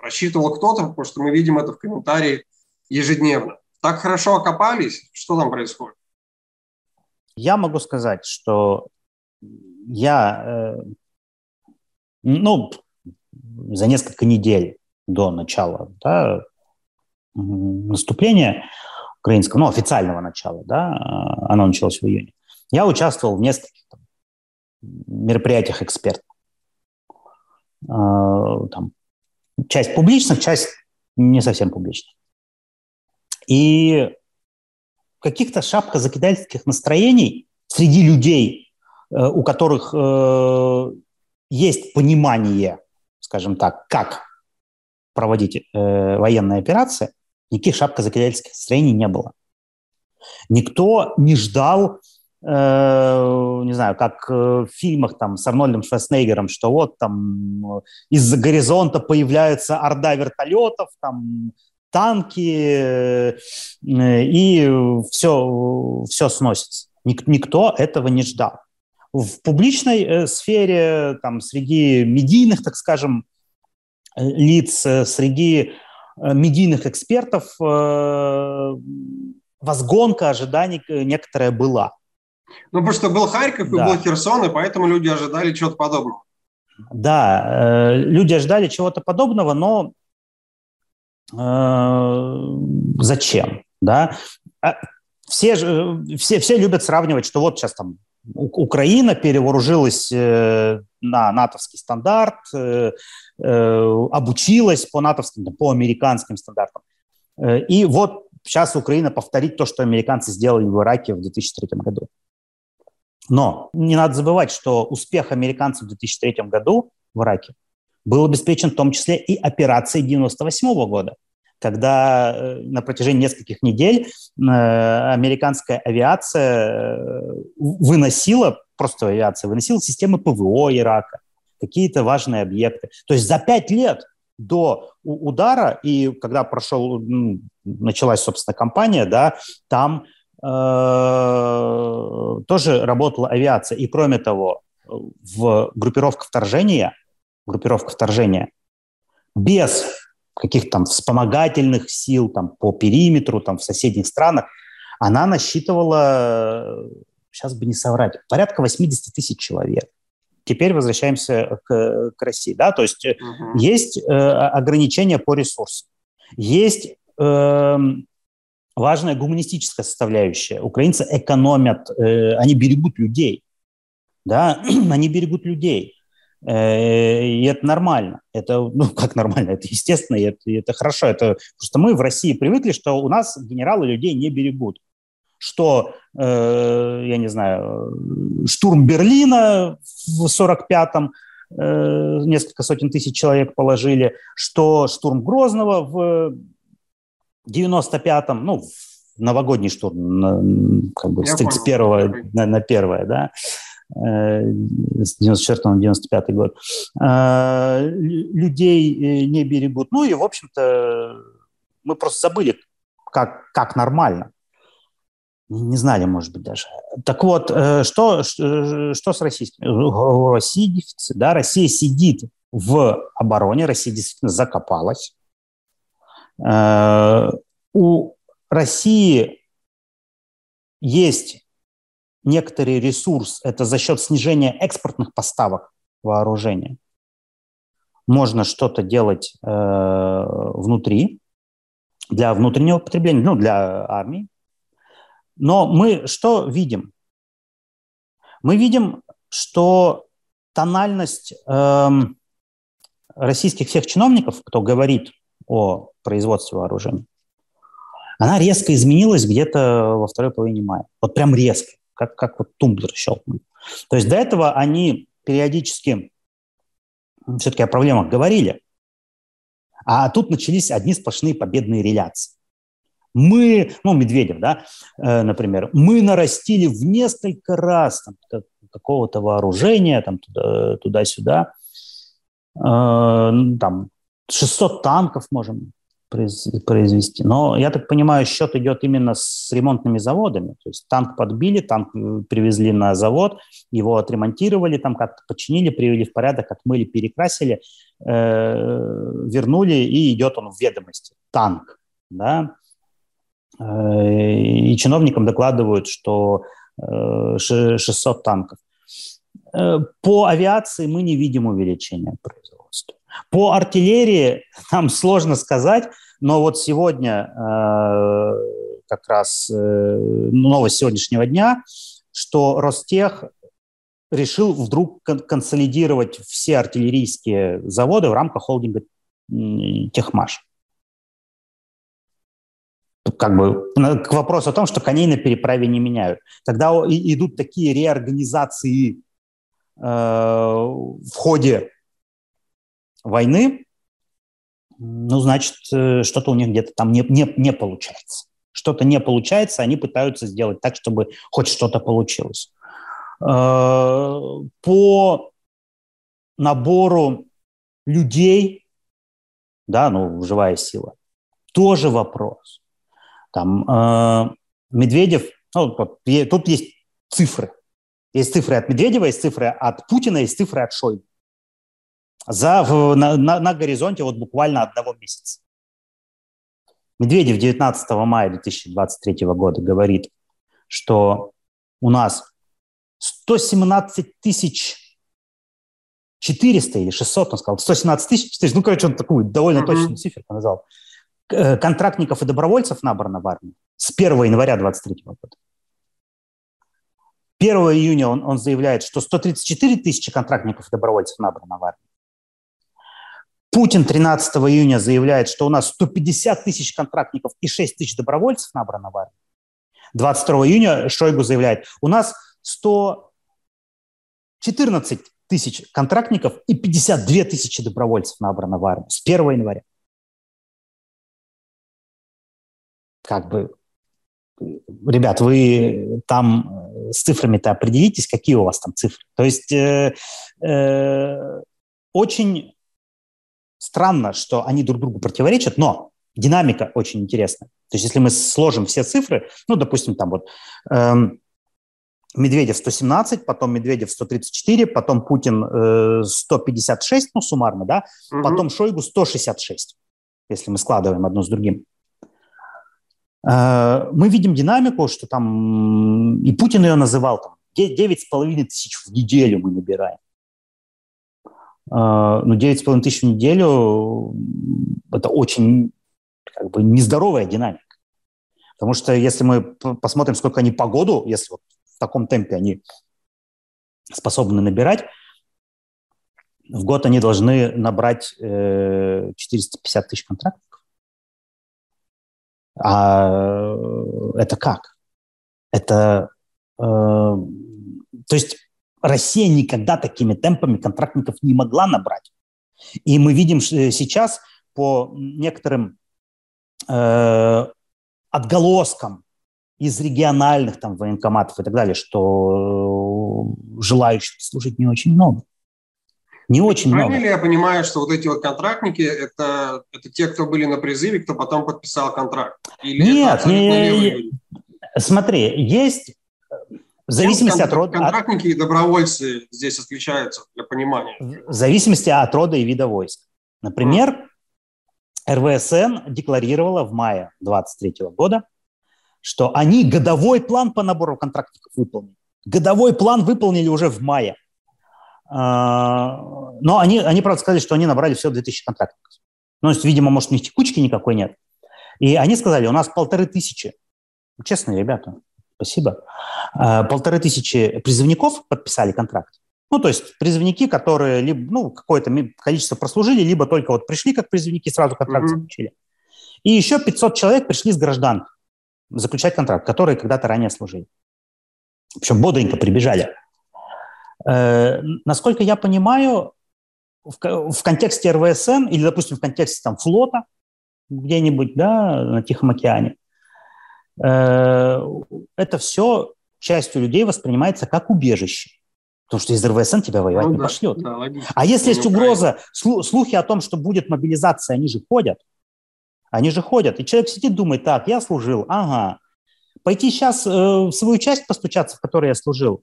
рассчитывал кто-то, потому что мы видим это в комментарии ежедневно. Так хорошо окопались, что там происходит?
Я могу сказать, что я, э, ну, за несколько недель до начала да, наступления украинского, ну, официального начала, да, оно началось в июне, я участвовал в нескольких там, мероприятиях экспертов. Э, там, часть публичных, часть не совсем публичных. И каких-то шапкозакидательских настроений среди людей, э, у которых э, есть понимание, скажем так, как проводить э, военные операции, никаких шапкозакидательских настроений не было. Никто не ждал, э, не знаю, как в фильмах там с Арнольдом Шварценеггером, что вот там из-за горизонта появляется орда вертолетов, там танки, э, и все, все сносится. Никто этого не ждал. В публичной э, сфере, там, среди медийных, так скажем, э, лиц, среди медийных экспертов возгонка ожиданий некоторая была.
Ну, потому что был Харьков да. и был Херсон, и поэтому люди ожидали чего-то подобного.
Да, люди ожидали чего-то подобного, но Э, зачем, да? А все, все, все любят сравнивать, что вот сейчас там Украина перевооружилась э, на натовский стандарт, э, обучилась по натовским, по американским стандартам. И вот сейчас Украина повторит то, что американцы сделали в Ираке в 2003 году. Но не надо забывать, что успех американцев в 2003 году в Ираке был обеспечен в том числе и операцией 98 года, когда э, на протяжении нескольких недель э, американская авиация э, выносила, просто авиация выносила системы ПВО Ирака, какие-то важные объекты. То есть за пять лет до удара, и когда прошел, началась, собственно, кампания, да, там э, тоже работала авиация. И кроме того, в группировка вторжения группировка вторжения, без каких-то там вспомогательных сил там, по периметру там, в соседних странах, она насчитывала, сейчас бы не соврать, порядка 80 тысяч человек. Теперь возвращаемся к, к России. Да? То есть угу. есть э, ограничения по ресурсам. Есть э, важная гуманистическая составляющая. Украинцы экономят, э, они берегут людей. Да? они берегут людей. Э, и это нормально. Это, ну, как нормально, это естественно, и это, и это хорошо. Это просто мы в России привыкли, что у нас генералы людей не берегут. Что, э, я не знаю, штурм Берлина в 45-м, э, несколько сотен тысяч человек положили, что штурм Грозного в 95-м, ну, новогодний штурм, на, как бы, с 31 на, на 1 да, с 94 на 95 год, а, людей э, не берегут. Ну и, в общем-то, мы просто забыли, как, как нормально. Не знали, может быть, даже. Так вот, э, что, что, что с российским? У России дефицит, да, Россия сидит в обороне, Россия действительно закопалась. Э, у России есть некоторый ресурс, это за счет снижения экспортных поставок вооружения. Можно что-то делать э, внутри, для внутреннего потребления, ну, для армии. Но мы что видим? Мы видим, что тональность э, российских всех чиновников, кто говорит о производстве вооружений, она резко изменилась где-то во второй половине мая. Вот прям резко, как, как вот тумблер щелкнул. То есть до этого они периодически все-таки о проблемах говорили, а тут начались одни сплошные победные реляции. Мы, ну, Медведев, да, э, например, мы нарастили в несколько раз там, какого-то вооружения, там, туда, туда-сюда, э, там, 600 танков можем произвести. Но, я так понимаю, счет идет именно с ремонтными заводами. То есть танк подбили, танк э, привезли на завод, его отремонтировали, там как-то починили, привели в порядок, отмыли, перекрасили, вернули, и идет он в ведомости. Танк. Да? Э, и чиновникам докладывают, что э, 600 танков. Э, по авиации мы не видим увеличения производства. По артиллерии нам сложно сказать, но вот сегодня э, как раз э, новость сегодняшнего дня, что Ростех решил вдруг консолидировать все артиллерийские заводы в рамках холдинга Техмаш. Как бы к вопросу о том, что коней на переправе не меняют. Тогда идут такие реорганизации э, в ходе войны, ну, значит, э, что-то у них где-то там не, не, не получается. Что-то не получается, они пытаются сделать так, чтобы хоть что-то получилось. Э, по набору людей, да, ну, живая сила, тоже вопрос. Там э, Медведев, ну, тут есть цифры. Есть цифры от Медведева, есть цифры от Путина, есть цифры от Шойгу за, в, на, на, на горизонте вот буквально одного месяца. Медведев 19 мая 2023 года говорит, что у нас 117 тысяч 400 или 600, он сказал, 117 тысяч 400, ну, короче, он такую довольно mm-hmm. точную цифру назвал. Э, контрактников и добровольцев набрано в армии с 1 января 2023 года. 1 июня он, он заявляет, что 134 тысячи контрактников и добровольцев набрано в армии. Путин 13 июня заявляет, что у нас 150 тысяч контрактников и 6 тысяч добровольцев набрано в армии. 22 июня Шойгу заявляет, у нас 114 тысяч контрактников и 52 тысячи добровольцев набрано в армию с 1 января. Как бы, ребят, вы там с цифрами-то определитесь, какие у вас там цифры. То есть э, э, очень странно, что они друг другу противоречат, но динамика очень интересная. То есть если мы сложим все цифры, ну, допустим, там вот эм, Медведев 117, потом Медведев 134, потом Путин э, 156, ну, суммарно, да, угу. потом Шойгу 166, если мы складываем одно с другим. Э, мы видим динамику, что там, и Путин ее называл, там, 9,5 тысяч в неделю мы набираем. А, ну, 9,5 тысяч в неделю – это очень как бы нездоровая динамика. Потому что если мы посмотрим, сколько они по году, если вот в таком темпе они способны набирать, в год они должны набрать 450 э, тысяч контрактов. А это как? Это, э, то есть Россия никогда такими темпами контрактников не могла набрать. И мы видим э, сейчас по некоторым э, отголоскам из региональных там военкоматов и так далее, что э, желающих служить не очень много. Не очень
Правильно
много.
ли я понимаю, что вот эти вот контрактники это, это те, кто были на призыве, кто потом подписал контракт?
Или Нет, не, смотри, есть в зависимости от рода...
Контрактники и добровольцы здесь отличаются для понимания.
В зависимости от рода и вида войск. Например, mm. РВСН декларировала в мае 2023 года, что они годовой план по набору контрактников выполнили. Годовой план выполнили уже в мае. А, но они, они, правда, сказали, что они набрали всего 2000 контрактников. Ну, то есть, видимо, может, у них текучки никакой нет. И они сказали, у нас полторы тысячи. Честно, ребята, Спасибо. А, полторы тысячи призывников подписали контракт. Ну, то есть призывники, которые либо, ну, какое-то количество прослужили, либо только вот пришли как призывники, сразу контракт mm-hmm. заключили. И еще 500 человек пришли с граждан заключать контракт, которые когда-то ранее служили. Причем бодренько прибежали. Э, насколько я понимаю, в, в контексте РВСН или, допустим, в контексте там, флота где-нибудь да, на Тихом океане, э, это все частью людей воспринимается как убежище. Потому что из РВСН тебя воевать ну, не да, пошлет. Да, а если есть угроза, слухи о том, что будет мобилизация, они же ходят. Они же ходят. И человек сидит, думает, так, я служил, ага. Пойти сейчас э, в свою часть постучаться, в которой я служил,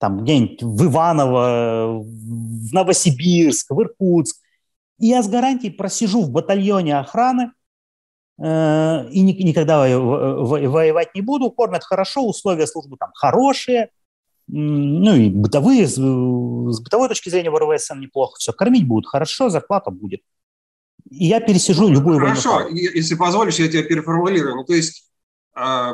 там где-нибудь в Иваново, в Новосибирск, в Иркутск, и я с гарантией просижу в батальоне охраны, э, и ни, никогда воевать не буду, кормят хорошо, условия службы там хорошие, ну и бытовые, с, с бытовой точки зрения в РВСН неплохо, все, кормить будут хорошо, зарплата будет. И я пересижу любую
Хорошо, войну. если позволишь, я тебя переформулирую. Ну, то есть, э,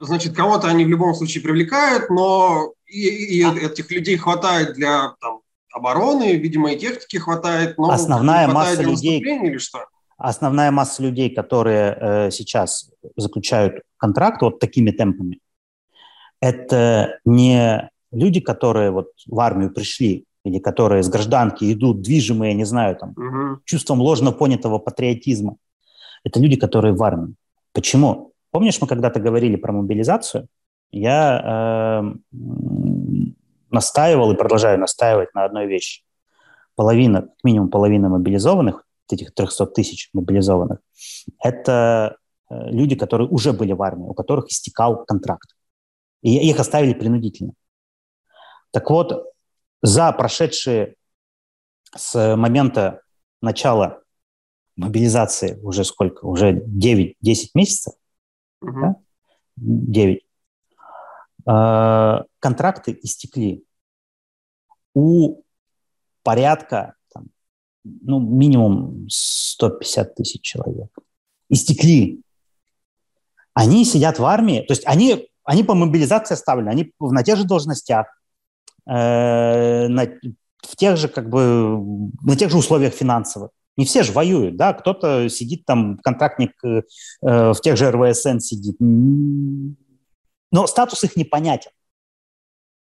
значит, кого-то они в любом случае привлекают, но и, и а. этих людей хватает для там, обороны, видимо, и техники хватает, но
основная хватает масса людей
или что?
Основная масса людей, которые э, сейчас заключают контракт вот такими темпами, это не люди, которые вот в армию пришли или которые с гражданки идут движимые, не знаю, там, угу. чувством ложно понятого патриотизма. Это люди, которые в армии. Почему? Помнишь, мы когда-то говорили про мобилизацию? Я э, настаивал и продолжаю настаивать на одной вещи. Половина, как минимум половина мобилизованных, этих 300 тысяч мобилизованных, это э, люди, которые уже были в армии, у которых истекал контракт. И их оставили принудительно. Так вот, за прошедшие с момента начала мобилизации уже сколько? Уже 9-10 месяцев? Угу. Да? 9. Э, контракты истекли у порядка там, ну, минимум 150 тысяч человек. Истекли. Они сидят в армии, то есть они, они по мобилизации оставлены, они на тех же должностях, э, на, в тех же, как бы, на тех же условиях финансовых. Не все же воюют, да, кто-то сидит там, контрактник э, в тех же РВСН сидит но статус их непонятен.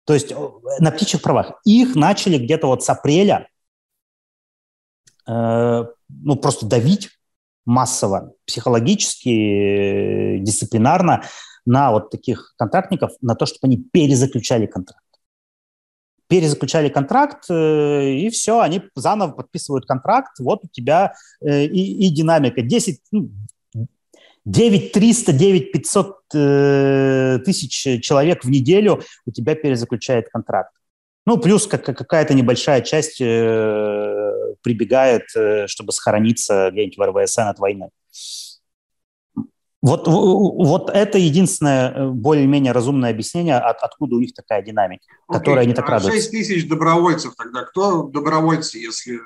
То есть э, на птичьих правах. Их начали где-то вот с апреля э, ну, просто давить массово, психологически, э, дисциплинарно на вот таких контрактников, на то, чтобы они перезаключали контракт. Перезаключали контракт, э, и все, они заново подписывают контракт, вот у тебя э, и, и динамика. 10, 9 300, 9 500 э, тысяч человек в неделю у тебя перезаключает контракт. Ну, плюс как, какая-то небольшая часть э, прибегает, э, чтобы сохраниться где-нибудь в РВСН от войны. Вот, вот это единственное э, более-менее разумное объяснение, от, откуда у них такая динамика, okay. которая они так а радуются.
6 тысяч добровольцев тогда. Кто добровольцы, если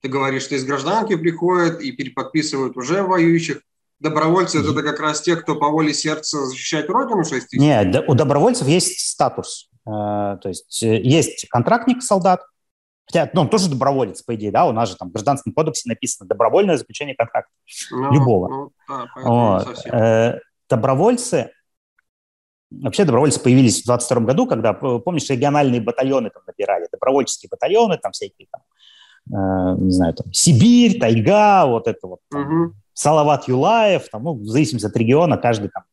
ты говоришь, что из гражданки приходят и переподписывают уже воюющих? Добровольцы – это как раз те, кто по воле сердца защищает Родину 6 тысяч?
Нет, у добровольцев есть статус. Э, то есть э, есть контрактник, солдат, Хотя, ну, он тоже доброволец, по идее, да, у нас же там в Гражданском кодексе написано добровольное заключение контракта. Ну, любого. Ну, да, вот. Э, добровольцы, вообще добровольцы появились в 22 году, когда, помнишь, региональные батальоны там набирали, добровольческие батальоны, там всякие там, э, не знаю, там, Сибирь, Тайга, вот это вот. Там, угу. Салават Юлаев, там, ну, в зависимости от региона, каждый там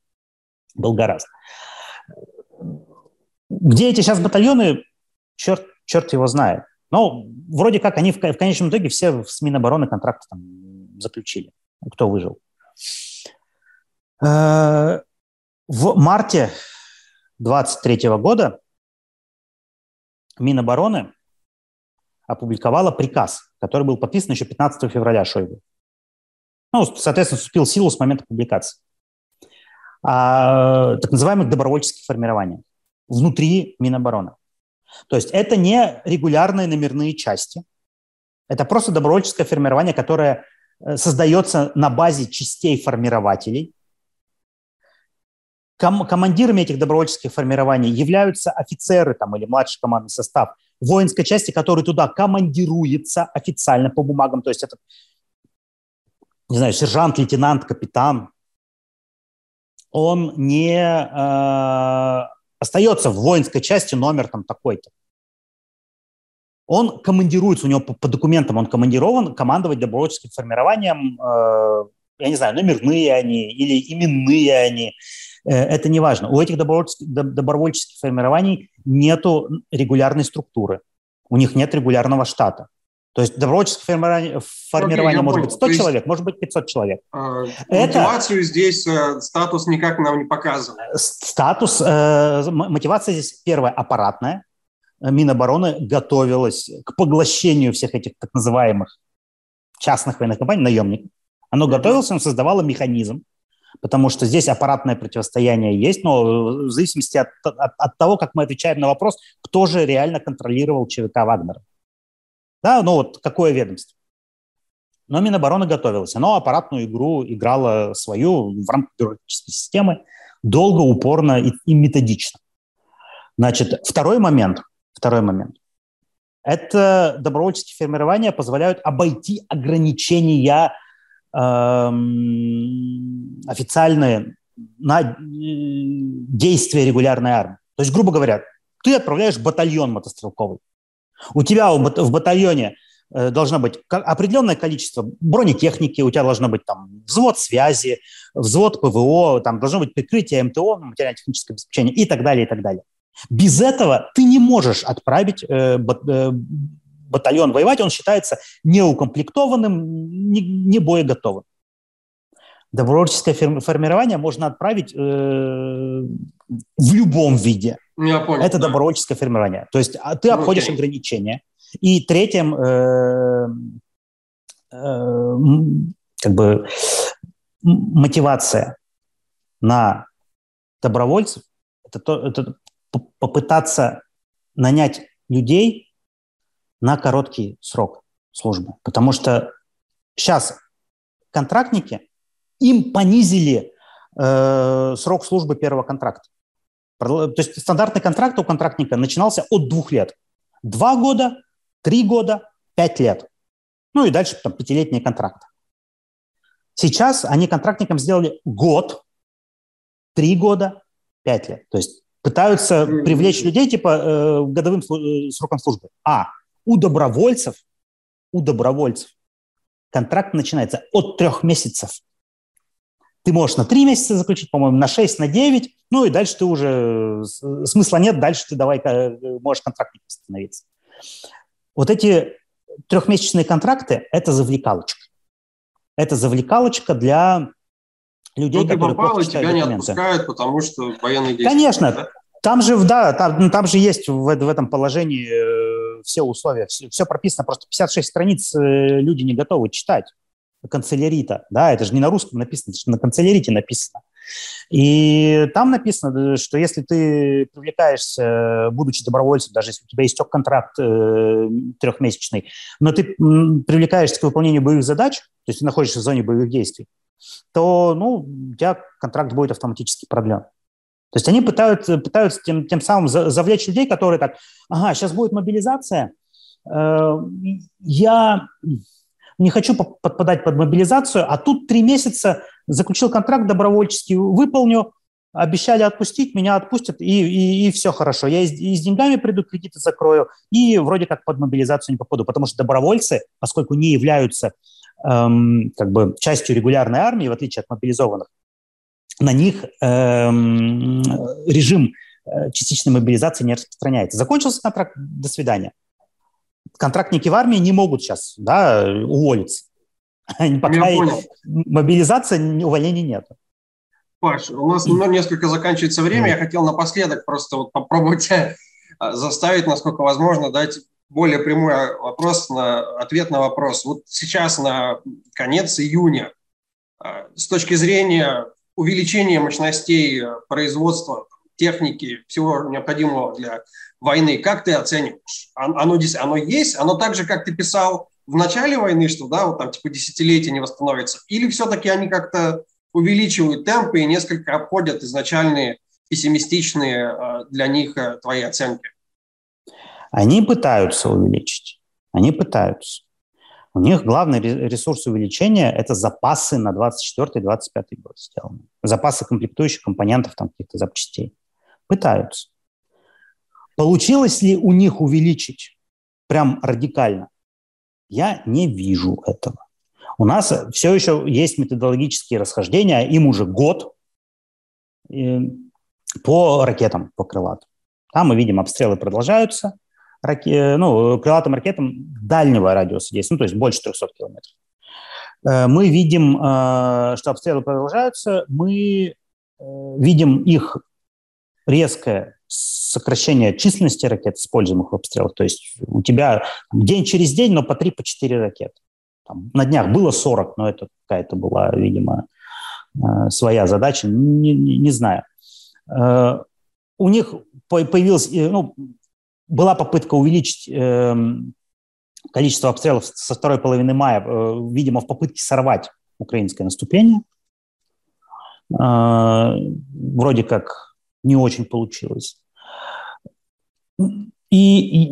был гораздо. Где эти сейчас батальоны, черт, черт его знает. Но вроде как они в, в конечном итоге все в Минобороны контракты там заключили, кто выжил. Э, в марте 23 года Минобороны опубликовала приказ, который был подписан еще 15 февраля Шойгу. Ну, соответственно, вступил в силу с момента публикации. А, так называемых добровольческих формирований внутри Минобороны. То есть это не регулярные номерные части, это просто добровольческое формирование, которое э, создается на базе частей формирователей. ком- командирами этих добровольческих формирований являются офицеры там, или младший командный состав воинской части, который туда командируется официально по бумагам. То есть это, не знаю, сержант, лейтенант, капитан. Он не э, остается в воинской части номер там такой-то. Он командируется, у него по, по документам он командирован командовать добровольческим формированием, э, я не знаю, номерные они или именные они, э, это не важно. У этих добровольческих, добровольческих формирований нету регулярной структуры, у них нет регулярного штата. То есть добровольческое формирование, формирование может понял. быть 100 есть, человек, может быть 500 человек.
Э, это, мотивацию здесь э, статус никак нам не показывает.
Статус, э, мотивация здесь первая аппаратная. Минобороны готовилась к поглощению всех этих так называемых частных военных компаний, наемников. Оно готовилось, оно создавало механизм, потому что здесь аппаратное противостояние есть, но в зависимости от, от, от того, как мы отвечаем на вопрос, кто же реально контролировал ЧВК Вагнера. Да, ну вот какое ведомство. Но Минобороны готовилось. Оно аппаратную игру играло свою в рамках бюрократической системы долго, упорно и, и методично. Значит, второй момент, второй момент. Это добровольческие формирования позволяют обойти ограничения Эм, официальные на э, действия регулярной армии. То есть, грубо говоря, ты отправляешь батальон мотострелковый. У тебя в батальоне э, должно быть определенное количество бронетехники, у тебя должно быть там взвод связи, взвод ПВО, там должно быть прикрытие МТО, материально-техническое обеспечение и так далее, и так далее. Без этого ты не можешь отправить э, батальон воевать, он считается неукомплектованным, не, не боеготовым. Добровольческое формирование можно отправить э, в любом виде.
Я понял,
Это да. добровольческое формирование. То есть а ты обходишь okay. ограничения. И третьим, э, э, как бы, мотивация на добровольцев это, то, это попытаться нанять людей, на короткий срок службы. Потому что сейчас контрактники, им понизили э, срок службы первого контракта. То есть стандартный контракт у контрактника начинался от двух лет. Два года, три года, пять лет. Ну и дальше там пятилетний контракт. Сейчас они контрактникам сделали год, три года, пять лет. То есть пытаются привлечь людей типа э, годовым э, сроком службы. А, у добровольцев, у добровольцев контракт начинается от трех месяцев. Ты можешь на три месяца заключить, по-моему, на шесть, на девять, ну и дальше ты уже, смысла нет, дальше ты давай можешь контрактником становиться. Вот эти трехмесячные контракты – это завлекалочка. Это завлекалочка для людей,
ну,
которые
попал, плохо тебя документы. не отпускают, потому что военные
действия. Конечно, да? там же, да, там, там же есть в, в этом положении э, все условия, все, все прописано, просто 56 страниц э, люди не готовы читать канцелярита, да, это же не на русском написано, это же на канцелярите написано. И там написано, что если ты привлекаешься, будучи добровольцем, даже если у тебя истек контракт э, трехмесячный, но ты привлекаешься к выполнению боевых задач, то есть ты находишься в зоне боевых действий, то ну, у тебя контракт будет автоматически продлен. То есть они пытаются, пытаются тем, тем самым завлечь людей, которые так, ага, сейчас будет мобилизация, э, я не хочу подпадать под мобилизацию, а тут три месяца заключил контракт добровольческий, выполню, обещали отпустить, меня отпустят, и, и, и все хорошо. Я и, и с деньгами приду, кредиты закрою, и вроде как под мобилизацию не попаду, потому что добровольцы, поскольку не являются эм, как бы частью регулярной армии, в отличие от мобилизованных, на них эм, режим э, частичной мобилизации не распространяется. Закончился контракт, до свидания. Контрактники в армии не могут сейчас да, уволиться. Пока мобилизация, увольнений нет.
Паш, у нас несколько заканчивается время. Я хотел напоследок просто вот попробовать заставить, насколько возможно, дать более прямой вопрос на ответ на вопрос. Вот сейчас на конец июня э, с точки зрения увеличение мощностей э, производства, техники, всего необходимого для войны, как ты оцениваешь? Оно, оно есть? Оно так же, как ты писал в начале войны, что да, вот там типа десятилетия не восстановится? Или все-таки они как-то увеличивают темпы и несколько обходят изначальные пессимистичные э, для них э, твои оценки?
Они пытаются увеличить. Они пытаются. У них главный ресурс увеличения – это запасы на 24-25 год сделаны. Запасы комплектующих компонентов, там каких-то запчастей. Пытаются. Получилось ли у них увеличить прям радикально? Я не вижу этого. У нас все еще есть методологические расхождения, им уже год э, по ракетам, по крылатым. Там мы видим, обстрелы продолжаются, раке, ну, крылатым ракетам дальнего радиуса действия, ну, то есть больше 300 километров. Э, мы видим, э, что обстрелы продолжаются, мы видим их резкое сокращение численности ракет, используемых в обстрелах. То есть у тебя день через день, но по 3-4 по ракеты. Там, на днях было 40, но это какая-то была, видимо, э, своя задача, не, не, не знаю. Э, у них появилась, э, ну, была попытка увеличить эм, количество обстрелов со второй половины мая, видимо, в попытке сорвать украинское наступление. Вроде как не очень получилось. И, и,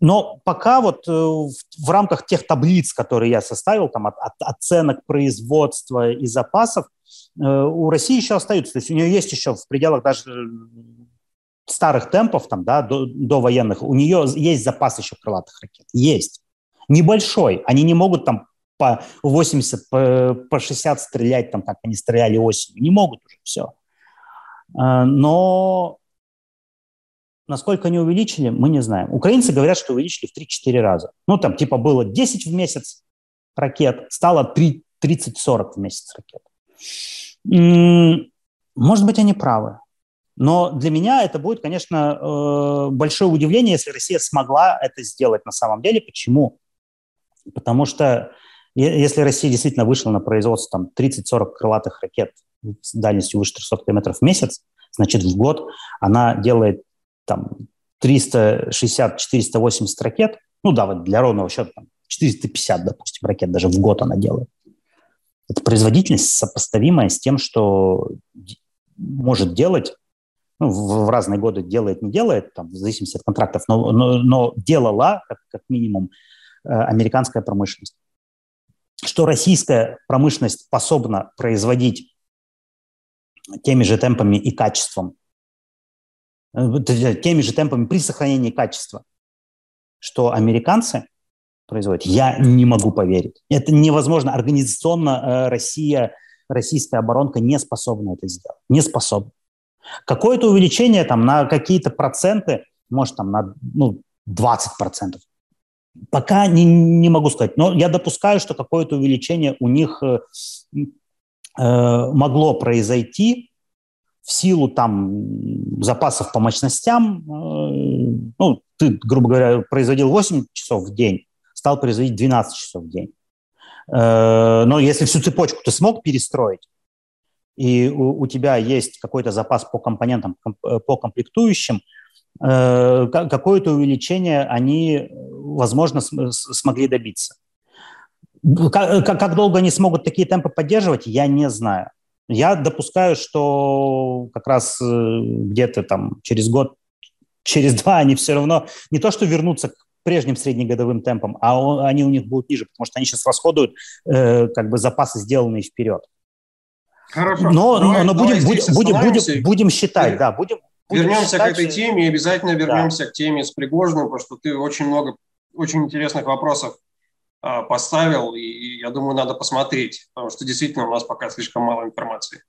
но пока вот э, в, в рамках тех таблиц, которые я составил, там от, от оценок производства и запасов, э, у России еще остаются. То есть у нее есть еще в пределах даже старых темпов, там, да, до, до военных, у нее есть запас еще крылатых ракет. Есть. Небольшой. Они не могут там по 80, по, по 60 стрелять, там, как они стреляли осенью. Не могут уже, все. Э, но насколько они увеличили, мы не знаем. Украинцы говорят, что увеличили в 3-4 раза. Ну, там, типа, было 10 в месяц ракет, стало 30-40 в месяц ракет. Может быть, они правы. Но для меня это будет, конечно, э, большое удивление, если Россия смогла это сделать на самом деле. Почему? Потому что если Россия действительно вышла на производство там, 30-40 крылатых ракет с дальностью выше 300 км в месяц, значит, в год она делает там 360-480 ракет, ну да, вот для ровного счета там, 450, допустим, ракет даже в год она делает. Это производительность сопоставимая с тем, что может делать, ну, в, в разные годы делает, не делает, там, в зависимости от контрактов, но, но, но делала, как, как минимум, э, американская промышленность. Что российская промышленность способна производить теми же темпами и качеством, э, теми же темпами при сохранении качества, что американцы производят, я не могу поверить. Это невозможно. Организационно э, Россия, российская оборонка не способна это сделать. Не способна. Какое-то увеличение там на какие-то проценты, может там на ну, 20 процентов, Пока не, не могу сказать, но я допускаю, что какое-то увеличение у них э, Э, могло произойти в силу там запасов по мощностям. Э, ну, ты, грубо говоря, производил 8 часов в день, стал производить 12 часов в день. Э, но если всю цепочку ты смог перестроить, и у, у тебя есть какой-то запас по компонентам, по комплектующим, какое-то увеличение они, возможно, смогли добиться. Как, как, долго они смогут такие темпы поддерживать, я не знаю. Я допускаю, что как раз э, где-то там через год, через два они все равно не то что вернутся к прежним среднегодовым темпам, а они у них будут ниже, потому что они сейчас расходуют э, как бы запасы, сделанные вперед. Хорошо. Но, давай, но будем, будем, будем, будем, будем считать, да, будем.
будем вернемся считать, к этой теме и обязательно вернемся да. к теме с Пригожиным, потому что ты очень много очень интересных вопросов поставил, и я думаю, надо посмотреть, потому что действительно у нас пока слишком мало информации.